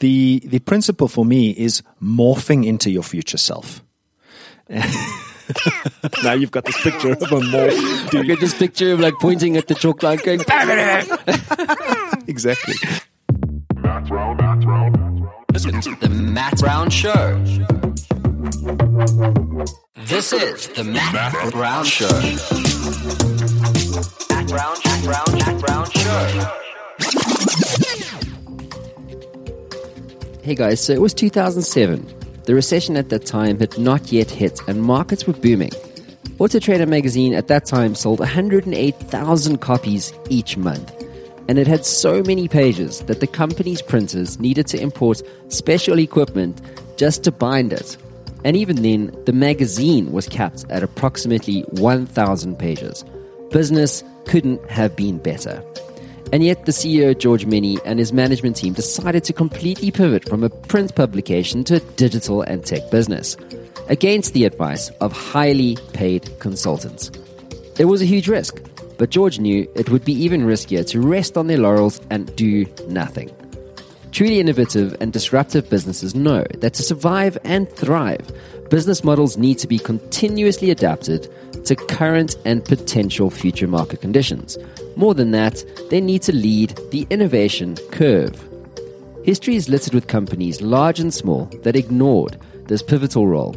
the the principle for me is morphing into your future self. now you've got this picture of a morph. You get this picture of like pointing at the chalk line going, exactly. The Matt Brown Show. This is the Matt, Brown Show. Matt Brown, Matt Brown, Matt Brown Show. Hey guys, so it was 2007. The recession at that time had not yet hit and markets were booming. Auto Trader magazine at that time sold 108,000 copies each month. And it had so many pages that the company's printers needed to import special equipment just to bind it. And even then, the magazine was capped at approximately 1,000 pages. Business couldn't have been better. And yet, the CEO, George Mienie, and his management team decided to completely pivot from a print publication to a digital and tech business, against the advice of highly paid consultants. It was a huge risk, but George knew it would be even riskier to rest on their laurels and do nothing. Truly innovative and disruptive businesses know that to survive and thrive, business models need to be continuously adapted to current and potential future market conditions. More than that, they need to lead the innovation curve. History is littered with companies, large and small, that ignored this pivotal role.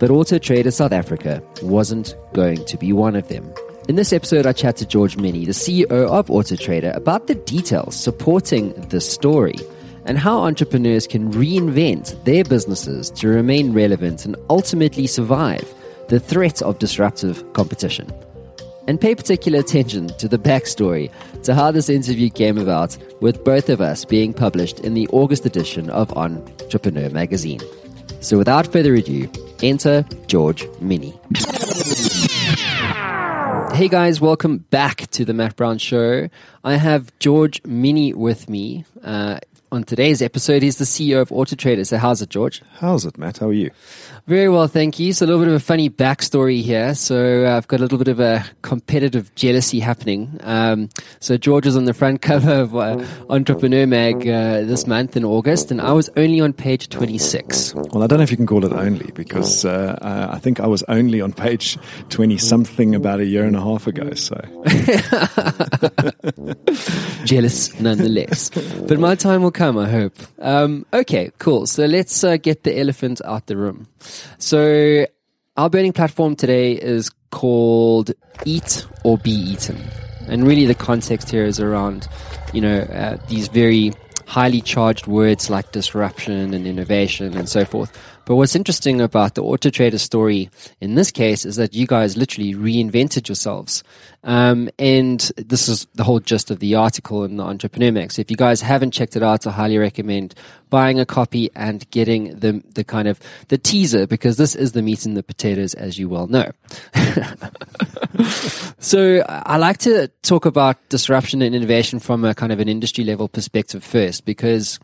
But Auto Trader South Africa wasn't going to be one of them. In this episode, I chat to George Mienie, the CEO of Auto Trader, about the details supporting this story and how entrepreneurs can reinvent their businesses to remain relevant and ultimately survive the threat of disruptive competition. And pay particular attention to the backstory to how this interview came about, with both of us being published in the August edition of Entrepreneur magazine. So without further ado, enter George Mienie. Hey guys, welcome back to the Matt Brown Show. I have George Mienie with me. Uh, on today's episode, he's the CEO of Autotrader. So, how's it, George? How's it, Matt? How are you? Very well, thank you. So, a little bit of a funny backstory here. So, uh, I've got a little bit of a competitive jealousy happening. Um, so, George was on the front cover of uh, Entrepreneur Mag uh, this month in August, and I was only on page 26. Well, I don't know if you can call it only because uh, I think I was only on page 20 something about a year and a half ago. So, jealous nonetheless. But my time will come, I hope. Um, okay, cool. So, let's uh, get the elephant out the room. So our burning platform today is called Eat or Be Eaten. And really the context here is around, you know, uh, these very highly charged words like disruption and innovation and so forth. But what's interesting about the Auto Trader story in this case is that you guys literally reinvented yourselves. Um, and this is the whole gist of the article in the Entrepreneur. So if you guys haven't checked it out, I highly recommend buying a copy and getting the, the kind of the teaser because this is the meat and the potatoes, as you well know. so I like to talk about disruption and innovation from a kind of an industry level perspective first because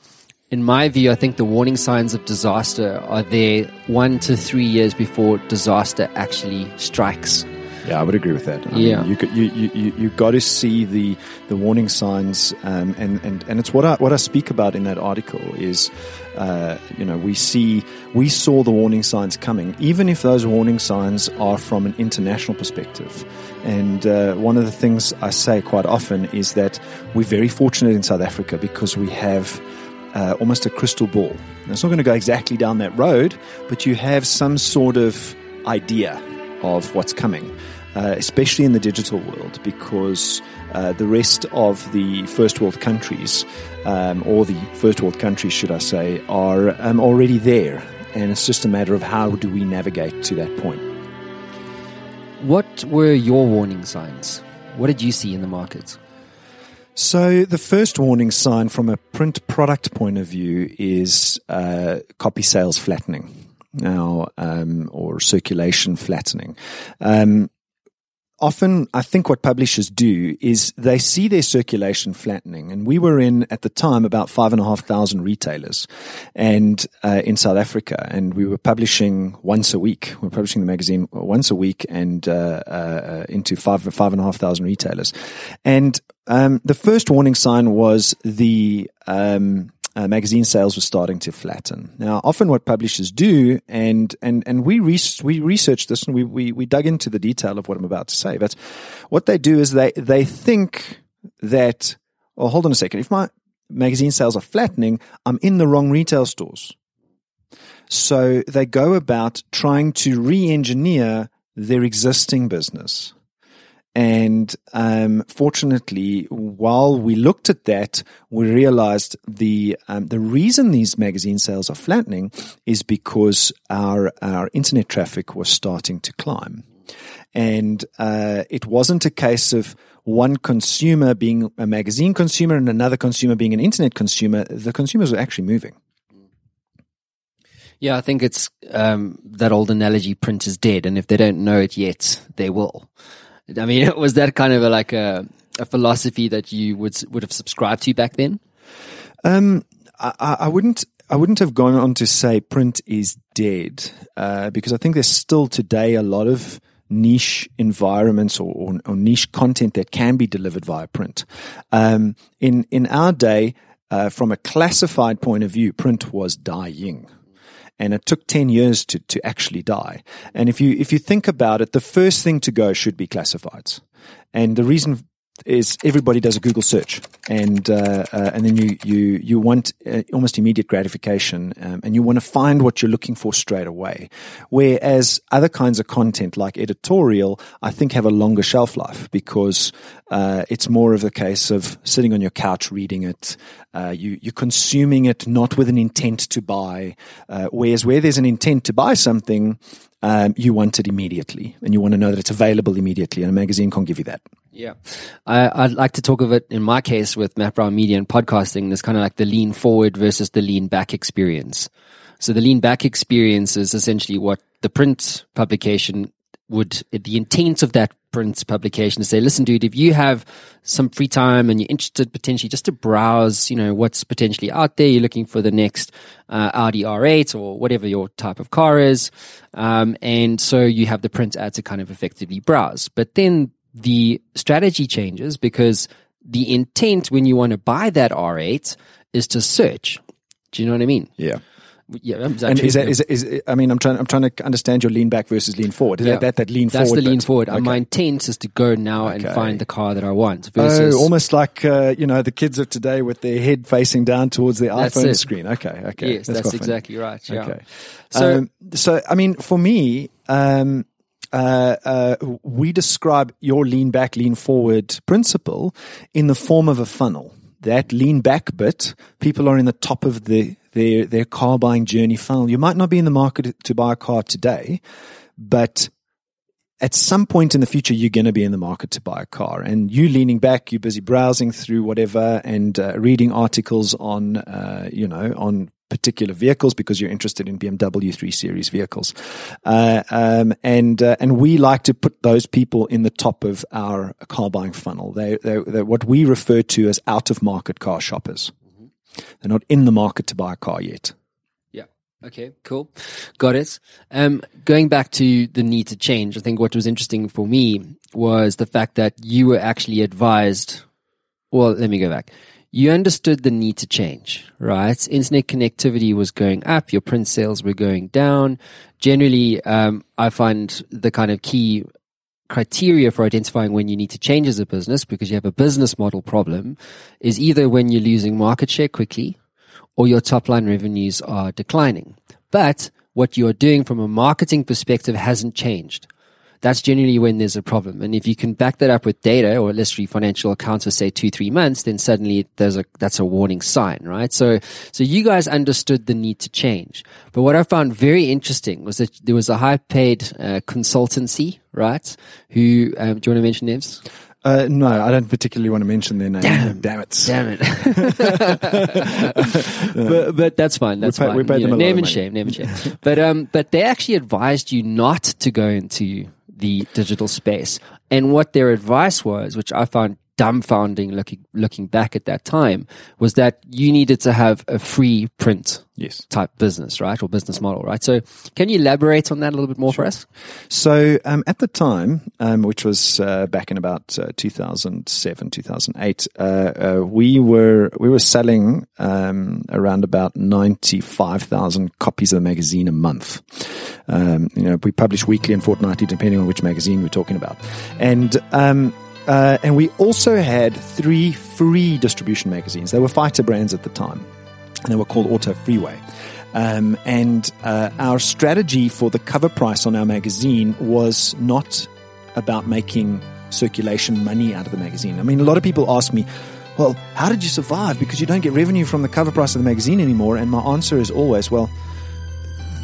in my view, I think the warning signs of disaster are there one to three years before disaster actually strikes. Yeah, I would agree with that. I yeah, mean, you, you you you got to see the the warning signs, um, and and and it's what I what I speak about in that article is, uh, you know, we see we saw the warning signs coming, even if those warning signs are from an international perspective. And uh, one of the things I say quite often is that we're very fortunate in South Africa because we have uh, almost a crystal ball. Now, it's not going to go exactly down that road, but you have some sort of idea of what's coming, uh, especially in the digital world, because uh, the rest of the first world countries, um, or the first world countries, should I say, are um, already there. And it's just a matter of how do we navigate to that point. What were your warning signs? What did you see in the markets? So, the first warning sign from a print product point of view is uh, copy sales flattening now, um, or circulation flattening. Um, often I think what publishers do is they see their circulation flattening. And we were in, at the time, about five and a half thousand retailers and, uh, in South Africa. And we were publishing once a week. We were publishing the magazine once a week and, uh, uh, into five, five and a half thousand retailers. And, um, the first warning sign was the, um, uh, magazine sales were starting to flatten. Now, often what publishers do, and and and we res- we researched this and we, we we dug into the detail of what I'm about to say, but what they do is they they think that, well, hold on a second, if my magazine sales are flattening, I'm in the wrong retail stores. So they go about trying to re-engineer their existing business. And um, fortunately, while we looked at that, we realized the um, the reason these magazine sales are flattening is because our our internet traffic was starting to climb, and uh, it wasn't a case of one consumer being a magazine consumer and another consumer being an internet consumer. The consumers were actually moving. Yeah, I think it's um, that old analogy: print is dead, and if they don't know it yet, they will. I mean, was that kind of a, like a, a philosophy that you would would have subscribed to back then? Um, I, I wouldn't. I wouldn't have gone on to say print is dead uh, because I think there's still today a lot of niche environments or, or, or niche content that can be delivered via print. Um, in in our day, uh, from a classified point of view, print was dying and it took 10 years to, to actually die. And if you, if you think about it, the first thing to go should be classifieds. And the reason is everybody does a Google search, and uh, uh, and then you you you want uh, almost immediate gratification, um, and you want to find what you're looking for straight away. Whereas other kinds of content, like editorial, I think have a longer shelf life because uh, it's more of a case of sitting on your couch reading it. Uh, you you're consuming it not with an intent to buy. Uh, whereas where there's an intent to buy something, um, you want it immediately, and you want to know that it's available immediately, and a magazine can't give you that. Yeah. I, would like to talk of it in my case with Matt Brown Media and podcasting. There's kind of like the lean forward versus the lean back experience. So the lean back experience is essentially what the print publication would, the intent of that print publication to say, listen, dude, if you have some free time and you're interested potentially just to browse, you know, what's potentially out there, you're looking for the next uh, Audi R8 or whatever your type of car is. Um, and so you have the print ad to kind of effectively browse. But then the strategy changes because the intent when you want to buy that R8 is to search. Do you know what I mean? Yeah. Yeah, and is that, is, is, I mean, I'm trying, I'm trying to understand your lean back versus lean forward. Is yeah. that, that, that lean That's forward? That's the lean bit? forward. Okay. My intent is to go now okay. and find the car that I want. Oh, versus, oh, almost like, uh, you know, the kids of today with their head facing down towards the iPhone screen. Okay. Okay. Yes, that's, that's exactly right. Yeah. Okay. So, um, so, I mean, for me, um, uh, uh, we describe your lean back, lean forward principle in the form of a funnel. That lean back bit, people are in the top of the, their, their car buying journey funnel. You might not be in the market to buy a car today, but at some point in the future, you're going to be in the market to buy a car. And you leaning back, you're busy browsing through whatever and uh, reading articles on, uh, you know, on particular vehicles because you're interested in BMW 3 Series vehicles. Uh, um, and, uh, and we like to put those people in the top of our car buying funnel. They, they're, they're what we refer to as out of market car shoppers. Mm-hmm. They're not in the market to buy a car yet. Yeah. Okay, cool. Got it. Um, going back to the need to change, I think what was interesting for me was the fact that you were actually advised. Well, let me go back you understood the need to change, right? Internet connectivity was going up, your print sales were going down. Generally, um, I find the kind of key criteria for identifying when you need to change as a business because you have a business model problem is either when you're losing market share quickly or your top line revenues are declining. But what you're doing from a marketing perspective hasn't changed that's generally when there's a problem. And if you can back that up with data or read financial accounts for say two, three months, then suddenly there's a, that's a warning sign, right? So, so you guys understood the need to change. But what I found very interesting was that there was a high paid uh, consultancy, right? Who, um, do you want to mention names? Uh, no, I don't particularly want to mention their name. Damn, damn it, damn it. but, but that's fine. That's we pay, fine. We paid you them know, name and shame, name and shame. but um, but they actually advised you not to go into the digital space. And what their advice was, which I found dumbfounding looking looking back at that time was that you needed to have a free print Yes. type business, right, or business model, right? So, can you elaborate on that a little bit more for us? So um, at the time, um, which was uh, back in about uh, 2007, 2008, uh, uh, we were we were selling um, around about 95,000 copies of the magazine a month. Um, you know, we publish weekly and fortnightly, depending on which magazine we're talking about, and. Uh, and we also had three free distribution magazines. They were fighter brands at the time and they were called Auto Freeway. Um, and uh, our strategy for the cover price on our magazine was not about making circulation money out of the magazine. I mean, a lot of people ask me, well, how did you survive? Because you don't get revenue from the cover price of the magazine anymore. And my answer is always, well,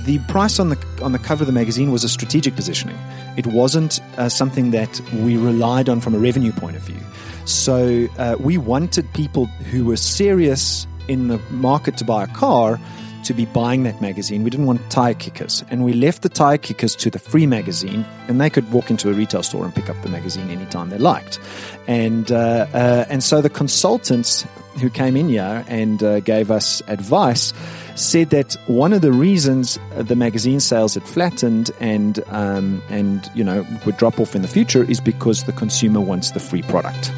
the price on the on the cover of the magazine was a strategic positioning. It wasn't uh, something that we relied on from a revenue point of view. So uh, we wanted people who were serious in the market to buy a car to be buying that magazine. We didn't want tire kickers, and we left the tire kickers to the free magazine, and they could walk into a retail store and pick up the magazine anytime they liked. And uh, uh, and so the consultants who came in here and uh, gave us advice said that one of the reasons the magazine sales had flattened and um, and you know would drop off in the future is because the consumer wants the free product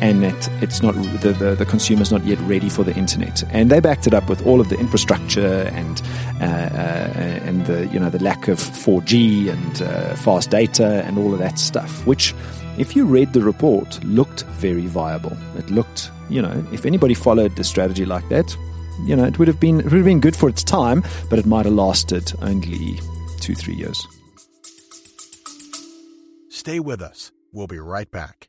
and that it's not the, the, the consumer's not yet ready for the internet. And they backed it up with all of the infrastructure and uh, uh, and the you know the lack of 4G and uh, fast data and all of that stuff, which. If you read the report, looked very viable. It looked, you know, if anybody followed the strategy like that, you know, it would have been it would have been good for its time, but it might have lasted only two, three years. Stay with us. We'll be right back.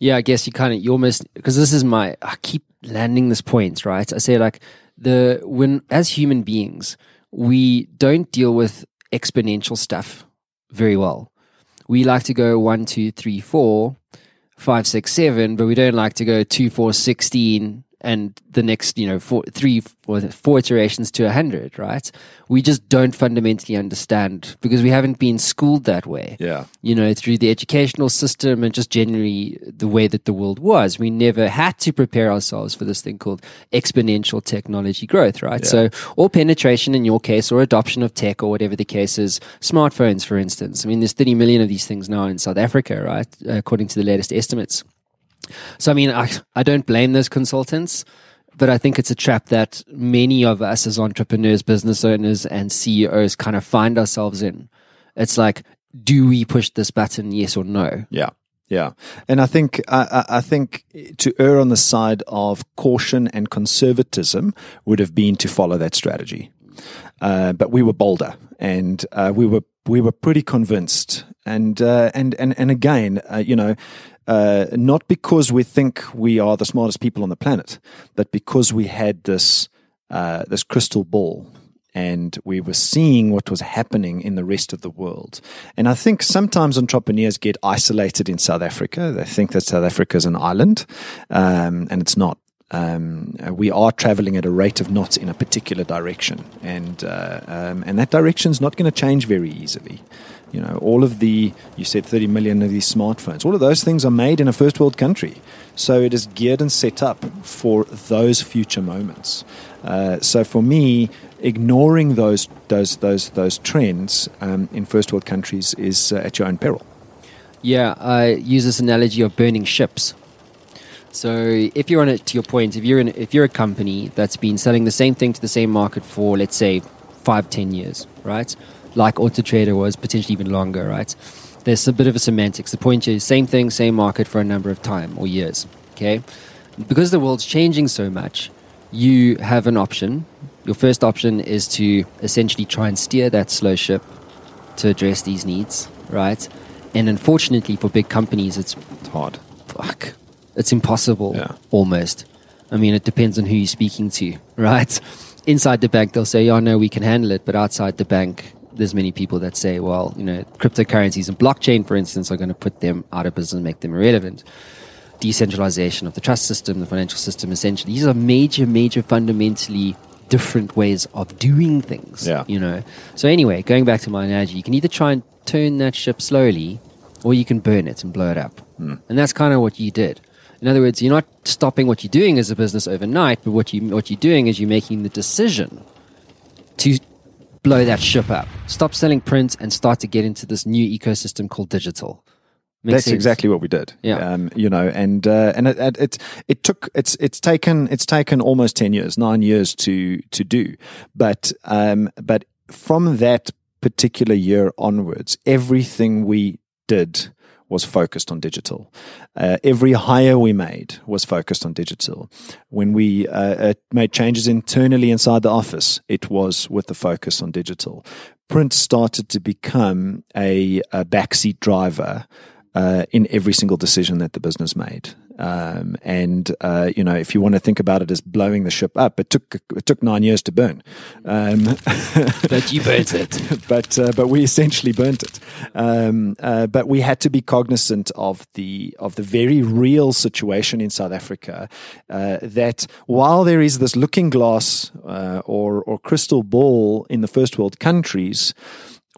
Yeah, I guess you kind of you almost because this is my I keep landing this point, right? I say like the when as human beings we don't deal with exponential stuff very well. We like to go one, two, three, four, five, six, seven, but we don't like to go two, four, sixteen, and the next, you know, four, three, four, four iterations to a hundred, right? We just don't fundamentally understand because we haven't been schooled that way Yeah. you know, through the educational system and just generally the way that the world was. We never had to prepare ourselves for this thing called exponential technology growth, right? So, or penetration in your case, or adoption of tech, or whatever the case is. Smartphones, for instance. I mean, there's 30 million of these things now in South Africa, right? According to the latest estimates. So, I mean, I, I don't blame those consultants, but I think it's a trap that many of us as entrepreneurs, business owners, and CEOs kind of find ourselves in. It's like, do we push this button, yes or no? Yeah. Yeah, and I think I, I think to err on the side of caution and conservatism would have been to follow that strategy, uh, but we were bolder, and uh, we were we were pretty convinced, and uh, and and and again, uh, you know, uh, not because we think we are the smartest people on the planet, but because we had this uh, this crystal ball and we were seeing what was happening in the rest of the world. And I think sometimes entrepreneurs get isolated in South Africa. They think that South Africa is an island, um, and it's not. Um, we are traveling at a rate of knots in a particular direction, and uh, um, and that direction is not going to change very easily. You know, all of the you said 30 million of these smartphones. All of those things are made in a first world country, so it is geared and set up for those future moments. Uh, so for me, ignoring those those those those trends um, in first world countries is uh, at your own peril. Yeah, I use this analogy of burning ships. So if you're on it, to your point, if you're in, if you're a company that's been selling the same thing to the same market for let's say five, ten years, right? Like AutoTrader was potentially even longer, right? There's a bit of a semantics. The point is same thing, same market for a number of time or years. Okay, because the world's changing so much, you have an option. Your first option is to essentially try and steer that slow ship to address these needs, right? And unfortunately for big companies, it's It's hard. fuck, it's impossible Yeah. almost. I mean, it depends on who you're speaking to, right? Inside the bank, they'll say, "Oh no, we can handle it," but outside the bank, there's many people that say, "Well, you know, cryptocurrencies and blockchain, for instance, are going to put them out of business and make them irrelevant." Decentralization of the trust system, the financial system, essentially, these are major, major, fundamentally different ways of doing things. Yeah. You know. So anyway, going back to my analogy, you can either try and turn that ship slowly, or you can burn it and blow it up. Hmm. And that's kind of what you did. In other words, you're not stopping what you're doing as a business overnight, but what you what you're doing is you're making the decision to blow that ship up. Stop selling print and start to get into this new ecosystem called digital. Makes That's sense? exactly what we did. Yeah. Um, you know, and uh, and it, it it it took it's it's taken it's taken almost ten years, nine years to to do, but um, but from that particular year onwards, everything we did was focused on digital. Uh, every hire we made was focused on digital. When we uh, uh, made changes internally inside the office, it was with the focus on digital. Print started to become a, a backseat driver uh, in every single decision that the business made. Um, and uh, you know, if you want to think about it as blowing the ship up, it took it took nine years to burn. Um, But you burnt it. but uh, but we essentially burnt it. Um, uh, but we had to be cognizant of the of the very real situation in South Africa. Uh, that while there is this looking glass uh, or or crystal ball in the first world countries.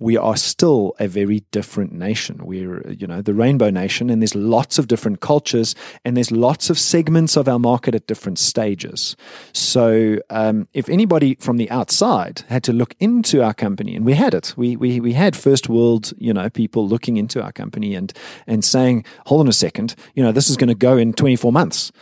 We are still a very different nation. We're, you know, the rainbow nation, and there's lots of different cultures, and there's lots of segments of our market at different stages. So, um, if anybody from the outside had to look into our company, and we had it, we we we had first world, you know, people looking into our company and and saying, "Hold on a second, you know, this is going to go in 24 months."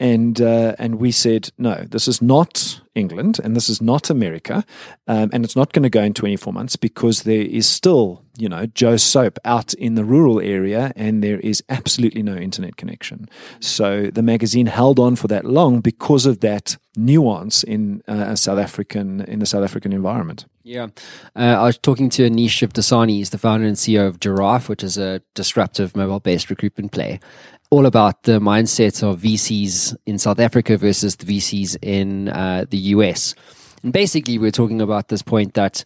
And uh, and we said no, this is not England, and this is not America, um, and it's not going to go in 24 months because there is still, you know, Joe Soap out in the rural area, and there is absolutely no internet connection. So the magazine held on for that long because of that nuance in uh, a South African in the South African environment. Yeah. Uh, I was talking to Anish Dasani, he's the founder and CEO of Giraffe, which is a disruptive mobile based recruitment play, all about the mindsets of VCs in South Africa versus the VCs in uh, the US. And basically, we're talking about this point that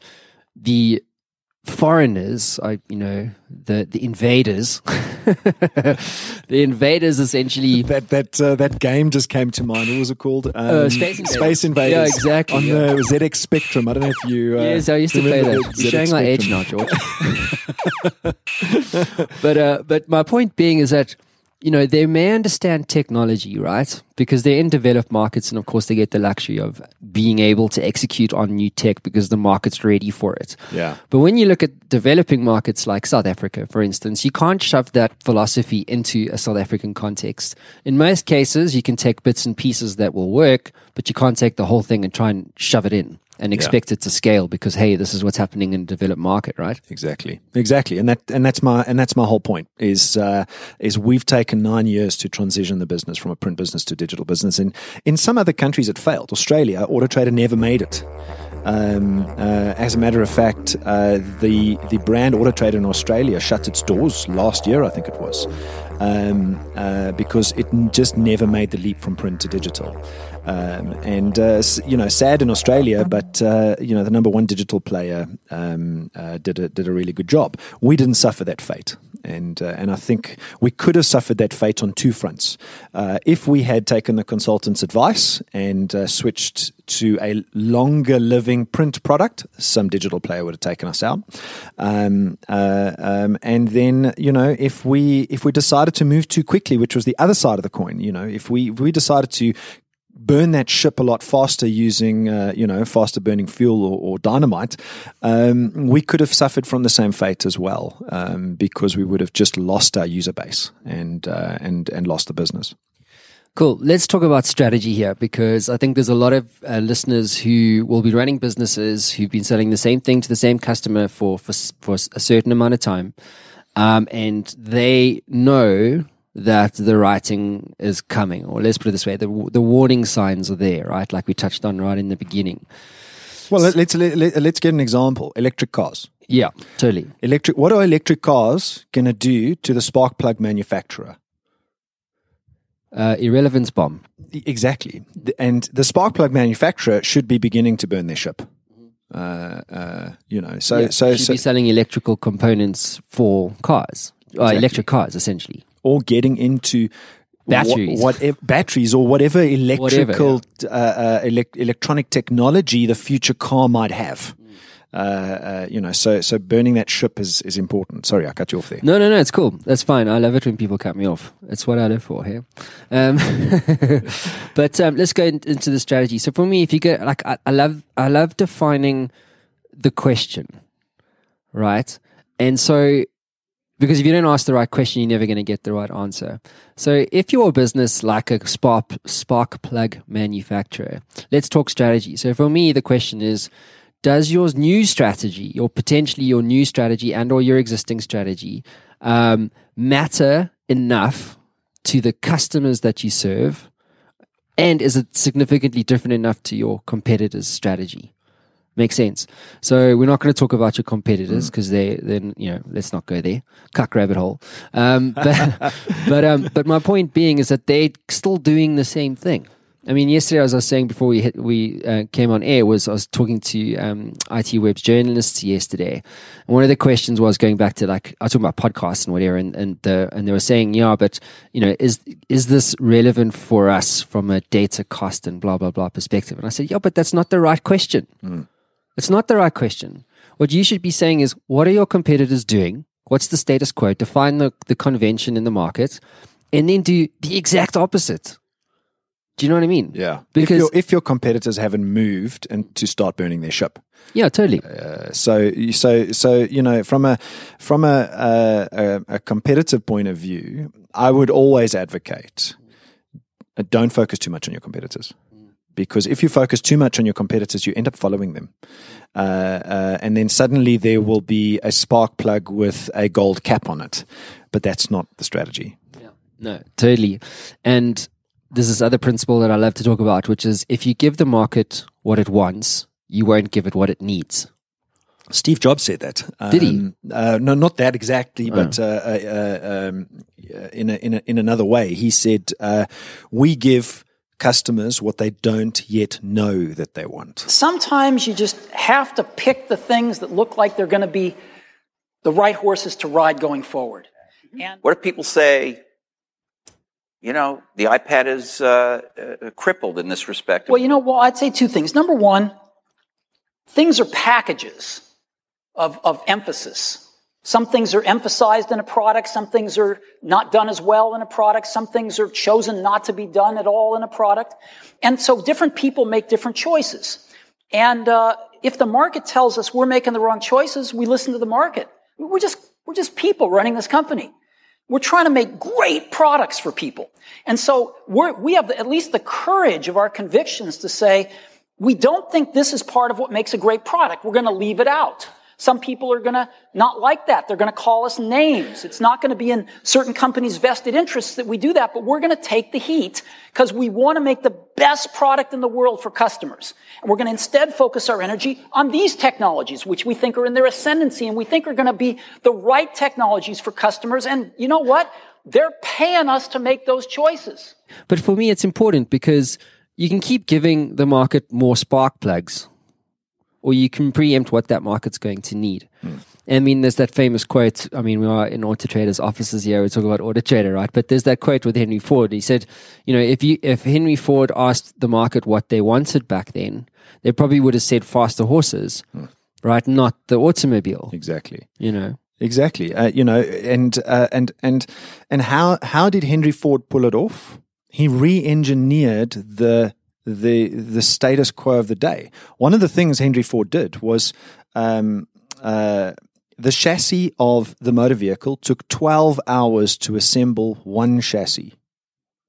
the foreigners, I, you know, the, the invaders, the invaders essentially That that uh, that game just came to mind. What was it called? Um, Uh, Space Invaders. Space Invaders. Yeah, exactly, On yeah. the ZX Spectrum. I don't know if you. Uh, Yes, I used to play that. You're showing my age now, George. but uh, but my point being is that you know they may understand technology, right? Because they're in developed markets, and of course they get the luxury of being able to execute on new tech because the market's ready for it. Yeah. But when you look at developing markets like South Africa, for instance, you can't shove that philosophy into a South African context. In most cases, you can take bits and pieces that will work, but you can't take the whole thing and try and shove it in and expect it to scale because hey, this is what's happening in a developed market, right? Exactly, exactly, and that and that's my and that's my whole point is uh, is we've taken nine years to transition the business from a print business to digital business, and in some other countries it failed. Australia, Auto Trader never made it. Um, uh, as a matter of fact, uh, the the brand Auto Trader in Australia shut its doors last year, I think it was, um, uh, because it just never made the leap from print to digital. Um, and uh, you know, sad in Australia, but uh, you know, the number one digital player um, uh, did a, did a really good job. We didn't suffer that fate, and uh, and I think we could have suffered that fate on two fronts. Uh, if we had taken the consultant's advice and uh, switched to a longer living print product, some digital player would have taken us out. Um, um, and then you know, if we if we decided to move too quickly, which was the other side of the coin, you know, if we if we decided to burn that ship a lot faster using, uh, you know, faster burning fuel or, or dynamite, um, we could have suffered from the same fate as well um, because we would have just lost our user base and uh, and and lost the business. Cool. Let's talk about strategy here because I think there's a lot of uh, listeners who will be running businesses who've been selling the same thing to the same customer for for, for a certain amount of time, um, and they know that the writing is coming, or let's put it this way: the the warning signs are there, right? Like we touched on right in the beginning. Well, let, let's let, let, let's get an example: electric cars. Yeah, totally. Electric. What are electric cars going to do to the spark plug manufacturer? Uh, irrelevance bomb. Exactly. And the spark plug manufacturer should be beginning to burn their ship. Uh, uh, you know, so Yeah, so, should so be selling electrical components for cars, uh, electric cars, essentially. Or getting into Batteries. wha- whatever batteries or whatever electrical uh, uh, elec- electronic technology the future car might have. Uh, uh, you know, so so burning that ship is is important. Sorry, I cut you off there. No, no, no, it's cool. That's fine. I love it when people cut me off. It's what I live for here. Um, but um, let's go in, into the strategy. So for me, if you go like, I, I love, I love defining the question, right? And so, because if you don't ask the right question, you're never going to get the right answer. So if you're a business like a spark spark plug manufacturer, let's talk strategy. So for me, the question is does your new strategy or potentially your new strategy and or your existing strategy um, matter enough to the customers that you serve and is it significantly different enough to your competitors strategy makes sense. So we're not going to talk about your competitors because they then you know let's not go there. Cuck rabbit hole. Um, but but um, but my point being is that they're still doing the same thing. I mean, yesterday, as I was saying before we hit, we uh, came on air, was I was talking to um, IT Web's journalists yesterday, and one of the questions was going back to like I was talking about podcasts and whatever, and and the, and they were saying, yeah, but you know, is is this relevant for us from a data cost and blah blah blah perspective? And I said, yeah, but that's not the right question. It's not the right question. What you should be saying is, what are your competitors doing? What's the status quo? Define the, the convention in the market, and then do the exact opposite. Do you know what I mean? Yeah, if Because- your, if your competitors haven't moved and to start burning their ship, Yeah, totally. Uh, so so so you know from a from a, a, a, a competitive point of view, I would always advocate uh, don't focus too much on your competitors. Because if you focus too much on your competitors, you end up following them. Uh, uh, and then suddenly there will be a spark plug with a gold cap on it. But that's not the strategy. No, totally. And there's this other principle that I love to talk about, which is if you give the market what it wants, you won't give it what it needs. Steve Jobs said that. Did he? Um, Uh, no, not that exactly, but uh, uh, uh, um, uh, in a, in a, in another way, he said, uh, "We give customers what they don't yet know that they want." Sometimes you just have to pick the things that look like they're going to be the right horses to ride going forward. And What if people say, you know, the iPad is uh, uh, crippled in this respect? Well, you know, well, I'd say two things. Number one, things are packages of, of emphasis. Some things are emphasized in a product, some things are not done as well in a product, some things are chosen not to be done at all in a product. And so different people make different choices. And uh, if the market tells us we're making the wrong choices, we listen to the market. We're just, we're just people running this company. We're trying to make great products for people. And so we have at least the courage of our convictions to say, we don't think this is part of what makes a great product. We're going to leave it out. Some people are going to not like that. They're going to call us names. It's not going to be in certain companies' vested interests that we do that, but we're going to take the heat because we want to make the best product in the world for customers. And we're going to instead focus our energy on these technologies, which we think are in their ascendancy and we think are going to be the right technologies for customers. And you know what? They're paying us to make those choices. But for me, it's important because you can keep giving the market more spark plugs, or you can preempt what that market's going to need. I mean, there's that famous quote. I mean, we are in Auto Trader's offices here. We talk about Auto Trader, right? But there's that quote with Henry Ford. He said, you know, if you if Henry Ford asked the market what they wanted back then, they probably would have said faster horses, right? Not the automobile. Exactly. You know. Exactly. Uh, you know, and uh, and and and how how did Henry Ford pull it off? He re-engineered the the the status quo of the day. One of the things Henry Ford did was um, uh, the chassis of the motor vehicle took 12 hours to assemble one chassis.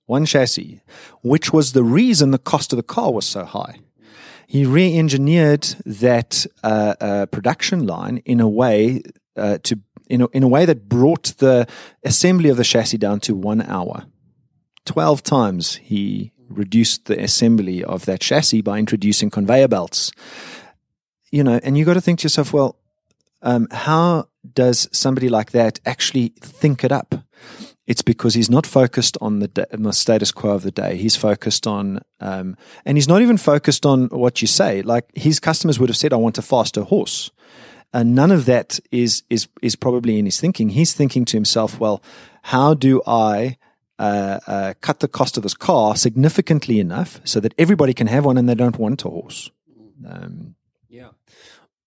One chassis, which was the reason the cost of the car was so high. He re engineered that uh, uh, production line in a way uh, to in a, in a way that brought the assembly of the chassis down to one hour. 12 times he reduced the assembly of that chassis by introducing conveyor belts. You know, and you got to think to yourself, well, um, how does somebody like that actually think it up? It's because he's not focused on the, the status quo of the day. He's focused on, um, and he's not even focused on what you say. Like his customers would have said, "I want a faster horse." And none of that is is is probably in his thinking. He's thinking to himself, "Well, how do I uh, uh, cut the cost of this car significantly enough so that everybody can have one and they don't want a horse?" Um,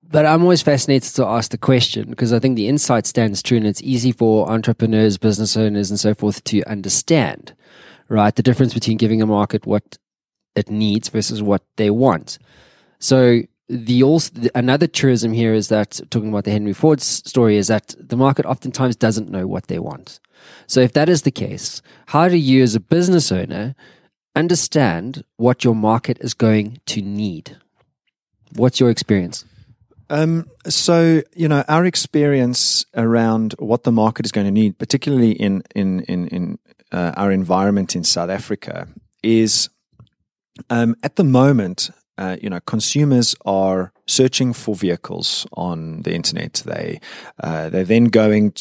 But I'm always fascinated to ask the question because I think the insight stands true and it's easy for entrepreneurs, business owners, and so forth to understand, right? The difference between giving a market what it needs versus what they want. So the also the, another truism here is that talking about the Henry Ford story is that the market oftentimes doesn't know what they want. So if that is the case, how do you as a business owner understand what your market is going to need? What's your experience? Um, so you know our experience around what the market is going to need, particularly in in in, in uh, our environment in South Africa, is um, at the moment. Uh, you know, consumers are searching for vehicles on the internet. They uh, they're then going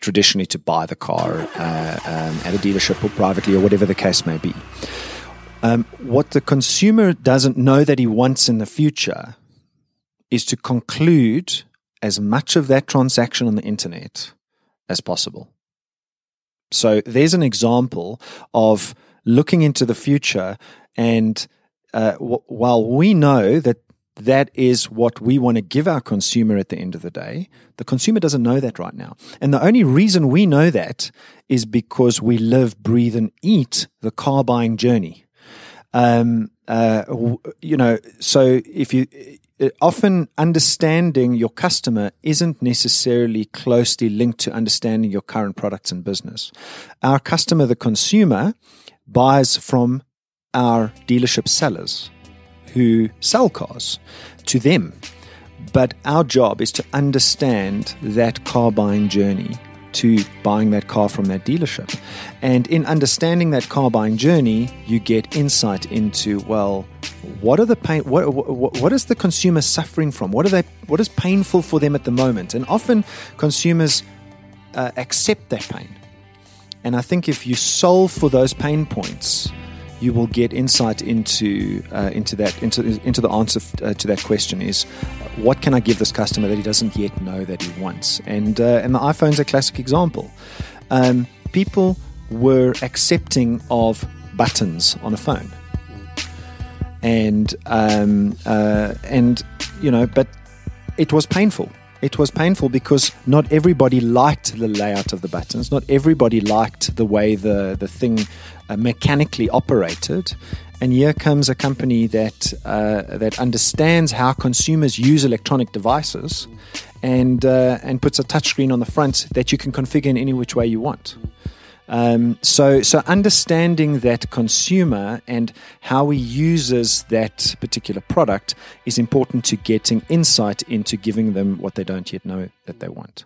traditionally to buy the car uh, um, at a dealership or privately or whatever the case may be. Um, what the consumer doesn't know that he wants in the future is to conclude as much of that transaction on the internet as possible. So there's an example of looking into the future, and uh, w- while we know that that is what we want to give our consumer at the end of the day, the consumer doesn't know that right now. And the only reason we know that is because we live, breathe, and eat the car buying journey. Um, uh, you know, so if you uh, often understanding your customer isn't necessarily closely linked to understanding your current products and business. Our customer, the consumer, buys from our dealership sellers who sell cars to them. But our job is to understand that car buying journey to buying that car from that dealership. And in understanding that car buying journey, you get insight into, well, what are the pain what, what, what is the consumer suffering from what are they what is painful for them at the moment and often consumers uh, accept that pain and i think if you solve for those pain points you will get insight into uh, into that into into the answer uh, to that question is what can I give this customer that he doesn't yet know that he wants? And uh, and the iPhone's a classic example. Um, people were accepting of buttons on a phone. And um, uh, and you know but it was painful. It was painful because not everybody liked the layout of the buttons. Not everybody liked the way the, the thing uh, mechanically operated. And here comes a company that uh, that understands how consumers use electronic devices, and uh, and puts a touchscreen on the front that you can configure in any which way you want. Um, so, so understanding that consumer and how he uses that particular product is important to getting insight into giving them what they don't yet know that they want.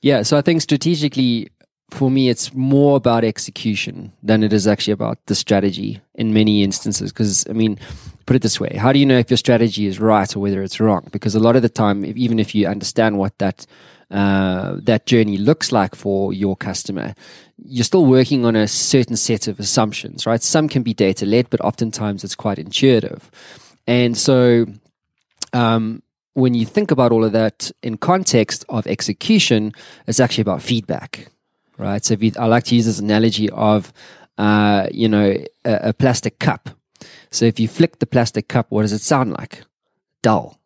Yeah, so I think strategically, for me, it's more about execution than it is actually about the strategy in many instances. Because, I mean, put it this way how do you know if your strategy is right or whether it's wrong? Because a lot of the time, if, even if you understand what that uh, that journey looks like for your customer, you're still working on a certain set of assumptions, right? Some can be data led, but oftentimes it's quite intuitive. And so, um, when you think about all of that in context of execution, it's actually about feedback, right? So, I like to use this analogy of, uh, you know, a, a plastic cup. So, if you flick the plastic cup, what does it sound like? Dull.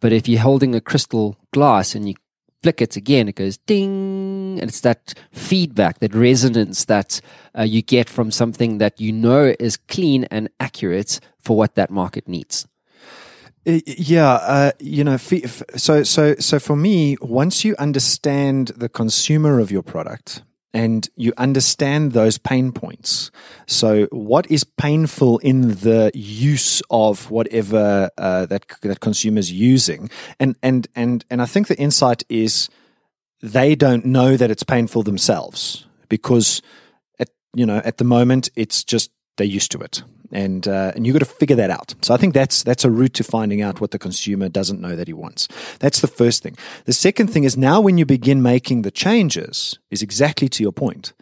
But if you're holding a crystal glass and you flick it again, it goes ding, and it's that feedback, that resonance that uh, you get from something that you know is clean and accurate for what that market needs. Yeah, uh, you know, so so so for me, once you understand the consumer of your product and you understand those pain points, so what is painful in the use of whatever uh, that that consumer's using, and and and and I think the insight is they don't know that it's painful themselves because at you know at the moment it's just they're used to it and uh, and you got to figure that out. So i think that's that's a route to finding out what the consumer doesn't know that he wants. That's the first thing. The second thing is now when you begin making the changes is exactly to your point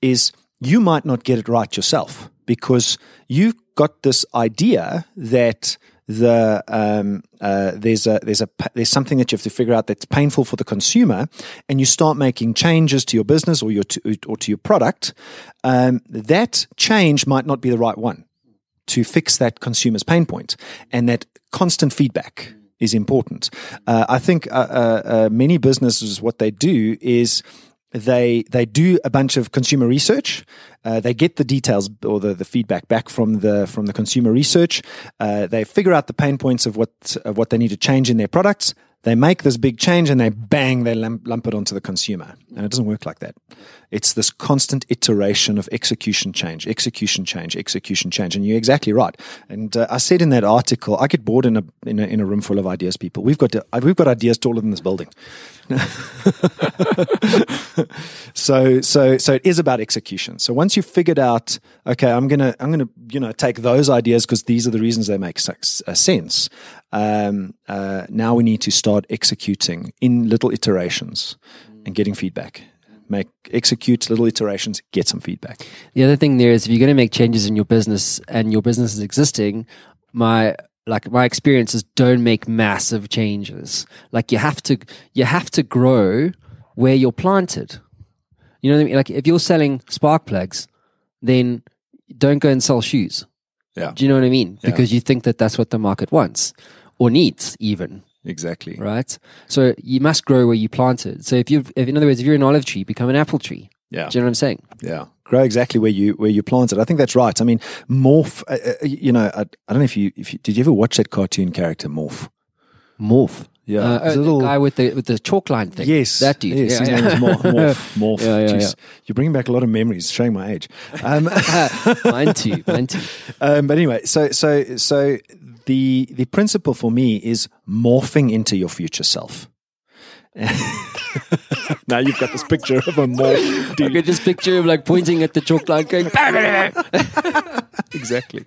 is you might not get it right yourself because you've got this idea that the um, uh, there's a there's a there's something that you have to figure out that's painful for the consumer, and you start making changes to your business or your to, or to your product. Um, that change might not be the right one to fix that consumer's pain point, and that constant feedback is important. Uh, I think uh, uh, uh, many businesses what they do is they they do a bunch of consumer research. Uh, they get the details or the, the feedback back from the from the consumer research. Uh, they figure out the pain points of what of what they need to change in their products. They make this big change and they bang they lump, lump it onto the consumer, and it doesn't work like that. It's this constant iteration of execution change, execution change, execution change, and you're exactly right. And uh, I said in that article, I get bored in a, in a in a room full of ideas. People, we've got we've got ideas taller than this building. so so so it is about execution. So once you've figured out, okay, I'm gonna I'm gonna you know take those ideas because these are the reasons they make uh, sense. Um, uh, now we need to start executing in little iterations and getting feedback. Make execute little iterations, get some feedback. The other thing there is if you're going to make changes in your business and your business is existing, my like my experience is don't make massive changes. Like you have to you have to grow where you're planted. You know what I mean? Like if you're selling spark plugs, then don't go and sell shoes. Yeah, Do you know what I mean? Yeah. Because you think that that's what the market wants or needs even, exactly. right? So you must grow where you planted. So if you if in other words if you're an olive tree, become an apple tree. Yeah. Do you know what I'm saying? Yeah, grow exactly where you where you planted. I think that's right. I mean, Morph. Uh, uh, you know, I, I don't know if you if you, did you ever watch that cartoon character Morph? Morph. Yeah, Uh, it's a uh, little- the guy with the with the chalk line thing. Yes, that dude. Yes, Yeah, his yeah. name is Morph. Morph. Morph. Yeah, yeah, Jeez, You're bringing back a lot of memories, showing my age. Um, mine too. Mine too. um, but anyway, so so so the the principle for me is morphing into your future self. now you've got this picture of a I dude. could just picture him like pointing at the chalk line, going. exactly.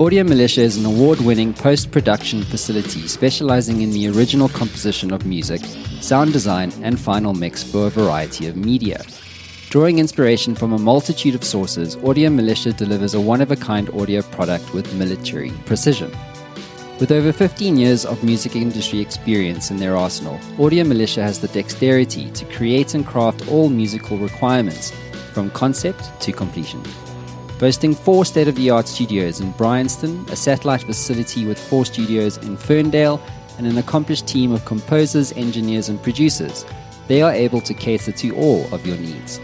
Audio Militia is an award winning post production facility specializing in the original composition of music, sound design, and final mix for a variety of media. Drawing inspiration from a multitude of sources, Audio Militia delivers a one of a kind audio product with military precision. With over 15 years of music industry experience in their arsenal, Audio Militia has the dexterity to create and craft all musical requirements, from concept to completion. Boasting four state of the art studios in Bryanston, a satellite facility with four studios in Ferndale, and an accomplished team of composers, engineers, and producers, they are able to cater to all of your needs.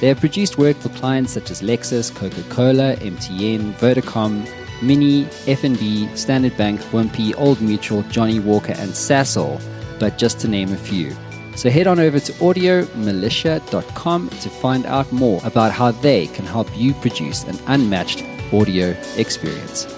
They have produced work for clients such as Lexus, Coca-Cola, MTN, Vodacom, Mini, FNB, Standard Bank, Wimpy, Old Mutual, Johnnie Walker, and Sasol, but just to name a few. So head on over to audiomilitia.com to find out more about how they can help you produce an unmatched audio experience.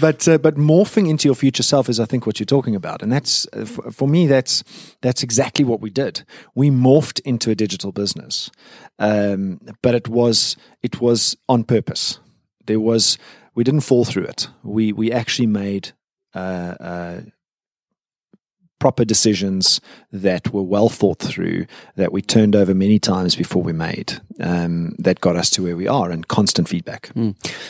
But uh, but morphing into your future self is, I think, what you're talking about, and that's uh, for, for me. That's that's exactly what we did. We morphed into a digital business, um, but it was it was on purpose. There was we didn't fall through it. We we actually made. Uh, uh, proper decisions that were well thought through, that we turned over many times before we made, um, that got us to where we are, and constant feedback.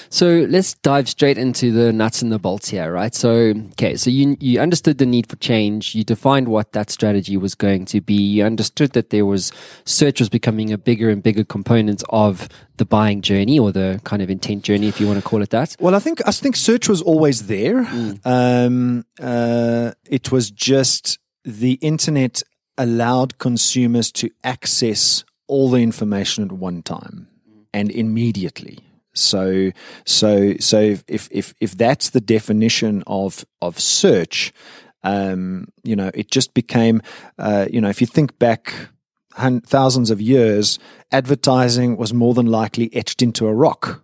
So let's dive straight into the nuts and the bolts here, right? So, okay, so you you understood the need for change. You defined what that strategy was going to be. You understood that there was search was becoming a bigger and bigger component of the buying journey or the kind of intent journey, if you want to call it that. Well, I think I think search was always there. Mm. Um, uh, it was just the internet allowed consumers to access all the information at one time and immediately. So, so, so if if if that's the definition of of search, um, you know, it just became, uh, you know, if you think back thousands of years, advertising was more than likely etched into a rock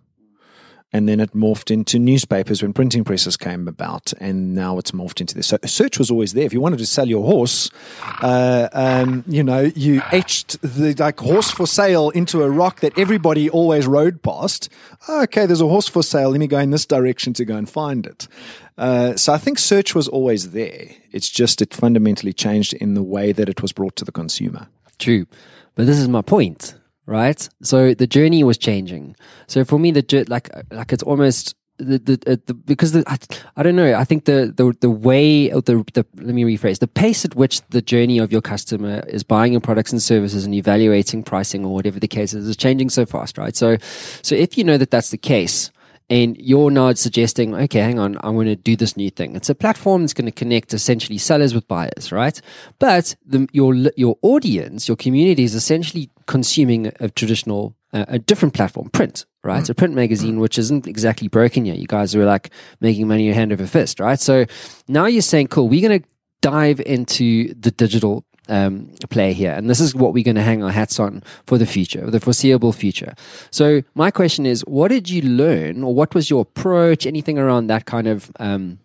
and then it morphed into newspapers when printing presses came about, and now it's morphed into this. So search was always there. If you wanted to sell your horse, uh, um, you know, you etched the like horse for sale into a rock that everybody always rode past. Okay, there's a horse for sale. Let me go in this direction to go and find it. Uh, so I think search was always there. It's just it fundamentally changed in the way that it was brought to the consumer. True. But this is my point, right? So the journey was changing. So for me, the like like it's almost the the, uh, the because the, I, I don't know. I think the the the way the the let me rephrase the pace at which the journey of your customer is buying your products and services and evaluating pricing or whatever the case is is changing so fast, right? So so if you know that that's the case. And you're now suggesting, okay, hang on, I'm going to do this new thing. It's a platform that's going to connect essentially sellers with buyers, right? But the, your your audience, your community is essentially consuming a traditional, uh, a different platform, print, right? So print magazine, which isn't exactly broken yet. You guys are like making money hand over fist, right? So now you're saying, cool, we're going to dive into the digital um, play here. And this is what we're going to hang our hats on for the future, the foreseeable future. So my question is, what did you learn or what was your approach, anything around that kind of, um,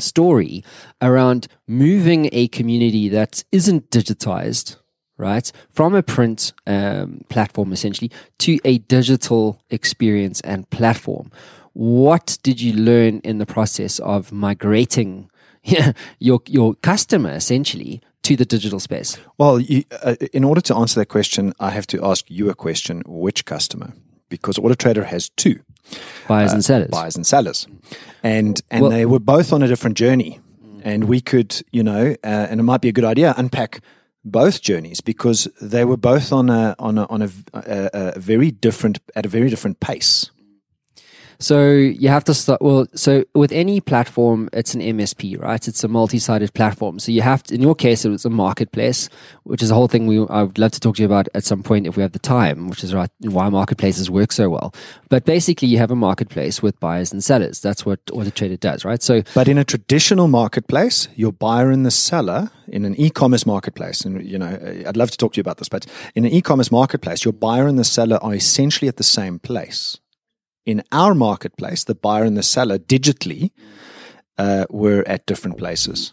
story around moving a community that isn't digitized right from a print um, platform essentially to a digital experience and platform what did you learn in the process of migrating your your customer essentially to the digital space Well, you, uh, in order to answer that question, I have to ask you a question: Which customer? Because Auto Trader has two buyers and sellers buyers and sellers, and and Well- they were both on a different journey. And we could, you know, uh, and it might be a good idea unpack both journeys because they were both on a on a on a, a, a very different at a very different pace. So you have to start. Well, so with any platform, it's an MSP, right? It's a multi-sided platform. So you have to. In your case, it was a marketplace, which is a whole thing we I would love to talk to you about at some point if we have the time. Which is right why marketplaces work so well. But basically, you have a marketplace with buyers and sellers. That's what Auto Trader does, right? So But in a traditional marketplace, your buyer and the seller in an e-commerce marketplace, and you know, I'd love to talk to you about this, but in an e-commerce marketplace, your buyer and the seller are essentially at the same place. In our marketplace, the buyer and the seller digitally uh, were at different places.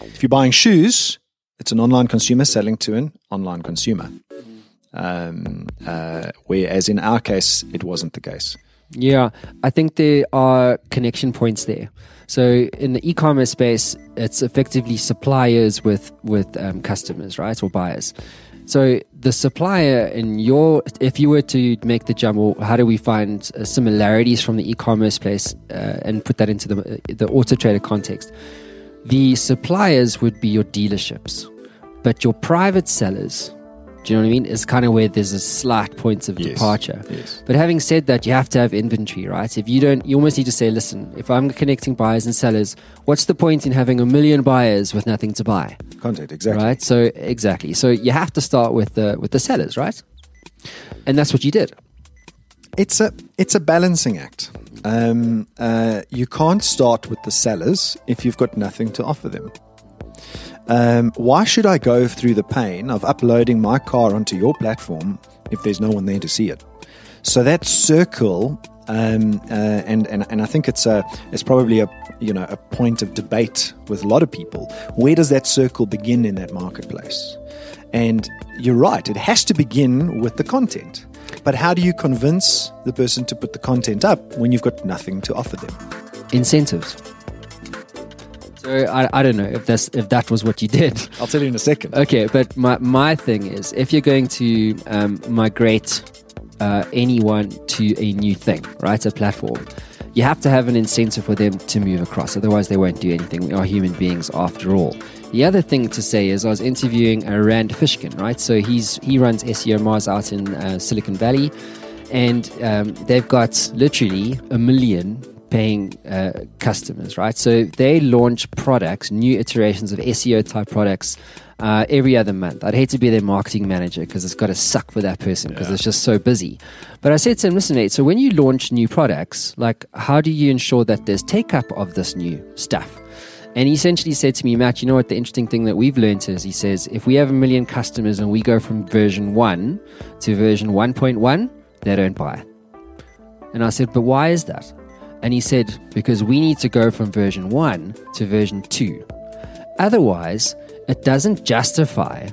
If you're buying shoes, it's an online consumer selling to an online consumer. Um, uh, whereas in our case, it wasn't the case. Yeah, I think there are connection points there. So in the e-commerce space, it's effectively suppliers with with um, customers, right, or buyers. So the supplier in your, if you were to make the jump, or how do we find uh, similarities from the e-commerce place uh, and put that into the the auto trader context? The suppliers would be your dealerships, but your private sellers. Do you know what I mean? Is kind of where there's a slight points of Yes, departure. yes. But having said that, you have to have inventory, right? If you don't, you almost need to say, listen, if I'm connecting buyers and sellers, what's the point in having a million buyers with nothing to buy, Content, exactly. right? So exactly. So you have to start with the with the sellers, right? And that's what you did. It's a it's a balancing act. Um, uh, you can't start with the sellers if you've got nothing to offer them. Um, why should I go through the pain of uploading my car onto your platform if there's no one there to see it? So that circle, um, uh, and, and and I think it's a it's probably a you know a point of debate with a lot of people. Where does that circle begin in that marketplace? And you're right, it has to begin with the content. But how do you convince the person to put the content up when you've got nothing to offer them? Incentives. So I, I don't know if that's if that was what you did. I'll tell you in a second. Okay, but my, my thing is if you're going to um, migrate uh, anyone to a new thing, right, a platform, you have to have an incentive for them to move across. Otherwise, they won't do anything. We are human beings after all. The other thing to say is I was interviewing uh, Rand Fishkin, right? So he's he runs SEOmoz out in uh, Silicon Valley. and um, they've got literally a million paying uh, customers, right? So they launch products, new iterations of SEO type products. Uh, every other month. I'd hate to be their marketing manager because it's got to suck for that person because it's just so busy. But I said to him, listen, mate, so when you launch new products, like how do you ensure that there's take up of this new stuff? And he essentially said to me, Matt, you know what? The interesting thing that we've learned is he says, if we have a million customers and we go from version 1 to version 1.1, they don't buy. And I said, but why is that? And he said, because we need to go from version 1 to version 2. Otherwise, it doesn't justify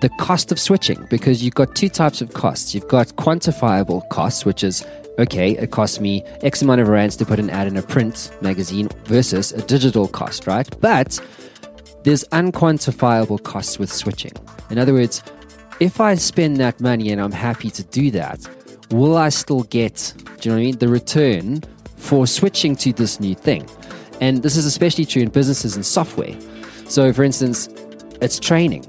the cost of switching because you've got two types of costs. You've got quantifiable costs, which is okay, it costs me X amount of rands to put an ad in a print magazine versus a digital cost, right? But there's unquantifiable costs with switching. In other words, if I spend that money and I'm happy to do that, will I still get, do you know what I mean, the return for switching to this new thing? And this is especially true in businesses and software. So, for instance, it's training,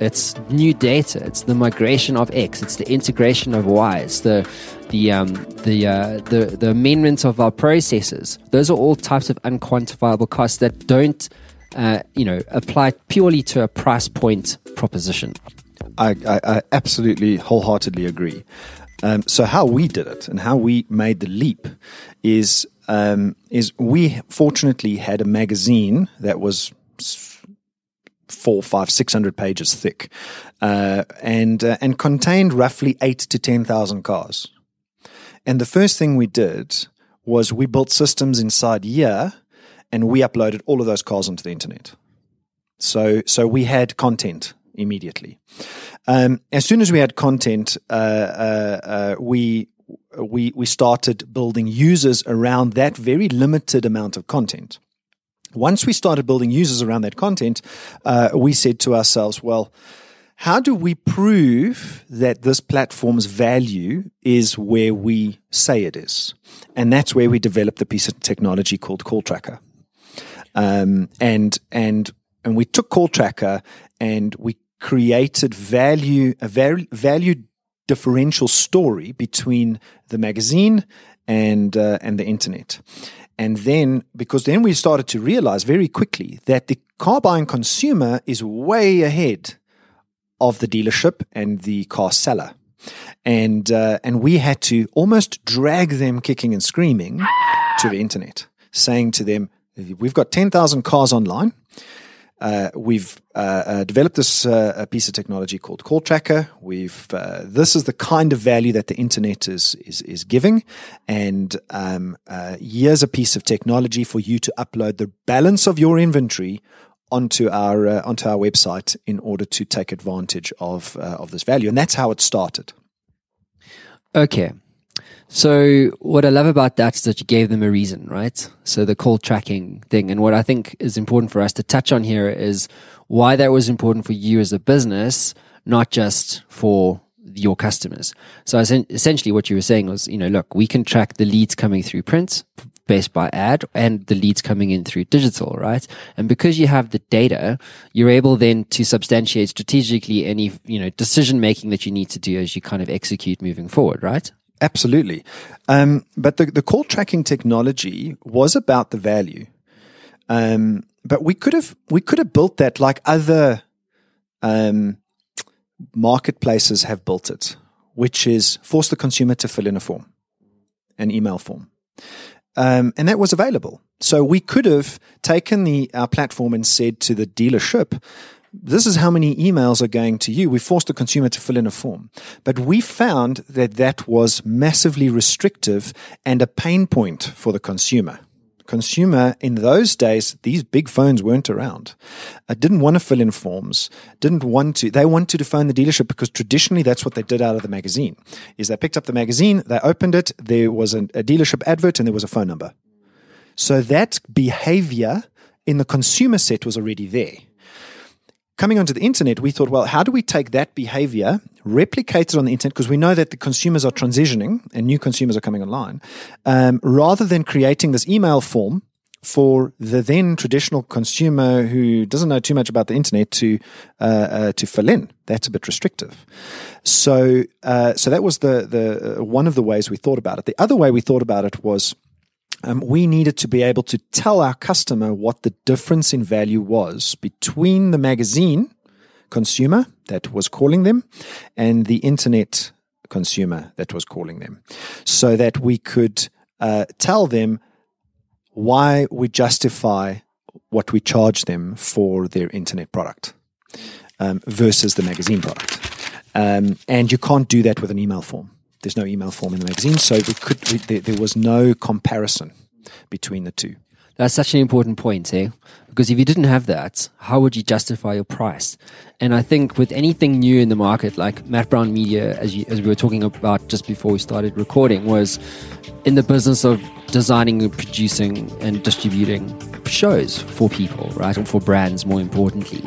it's new data, it's the migration of X, it's the integration of Y, it's the the um, the, uh, the the amendment of our processes. Those are all types of unquantifiable costs that don't, uh, you know, apply purely to a price point proposition. I, I, I absolutely wholeheartedly agree. Um, so how we did it and how we made the leap is um, is we fortunately had a magazine that was four, five, six hundred pages thick, uh, and uh, and contained roughly eight to ten thousand cars. And the first thing we did was we built systems inside year, and we uploaded all of those cars onto the internet. So so we had content immediately. Um, as soon as we had content, uh, uh, uh, we we we started building users around that very limited amount of content. Once we started building users around that content, uh, we said to ourselves, well, how do we prove that this platform's value is where we say it is? And that's where we developed the piece of technology called Call Tracker. Um, and and and we took Call Tracker and we created value a very value differential story between the magazine and uh, and the internet. And then, because then we started to realize very quickly that the car buying consumer is way ahead of the dealership and the car seller. And, uh, and we had to almost drag them kicking and screaming to the internet, saying to them, We've got 10,000 cars online. Uh, we've uh, uh, developed this uh, piece of technology called Call Tracker. We've uh, this is the kind of value that the internet is is, is giving, and um, here's a piece of technology for you to upload the balance of your inventory onto our uh, onto our website in order to take advantage of uh, of this value, and that's how it started. Okay. So what I love about that is that you gave them a reason, right? So the call tracking thing. And what I think is important for us to touch on here is why that was important for you as a business, not just for your customers. So essentially what you were saying was, you know, look, we can track the leads coming through print based by ad and the leads coming in through digital, right? And because you have the data, you're able then to substantiate strategically any, you know, decision making that you need to do as you kind of execute moving forward, right? Absolutely. Um, but the, the call tracking technology was about the value. Um, but we could have we could have built that like other um, marketplaces have built it, which is force the consumer to fill in a form, an email form, um, and that was available. So we could have taken the our platform and said to the dealership, this is how many emails are going to you. We forced the consumer to fill in a form. But we found that that was massively restrictive and a pain point for the consumer. Consumer in those days, these big phones weren't around. I didn't want to fill in forms. Didn't want to. They wanted to phone the dealership because traditionally that's what they did out of the magazine. Is they picked up the magazine, they opened it, there was a, a dealership advert, and there was a phone number. So that behavior in the consumer set was already there coming onto the internet, we thought, well, how do we take that behavior, replicate it on the internet, because we know that the consumers are transitioning and new consumers are coming online, um, rather than creating this email form for the then traditional consumer who doesn't know too much about the internet to uh, uh, to fill in. That's a bit restrictive. So uh, so that was the the uh, one of the ways we thought about it. The other way we thought about it was. Um, we needed to be able to tell our customer what the difference in value was between the magazine consumer that was calling them and the internet consumer that was calling them so that we could uh, tell them why we justify what we charge them for their internet product um, versus the magazine product. Um, and you can't do that with an email form. There's no email form in the magazine, so we could we, there, there was no comparison between the two. That's such an important point, eh? Because if you didn't have that, how would you justify your price? And I think with anything new in the market, like Matt Brown Media, as, you, as we were talking about just before we started recording, was in the business of designing and producing and distributing shows for people, right? Or for brands, more importantly.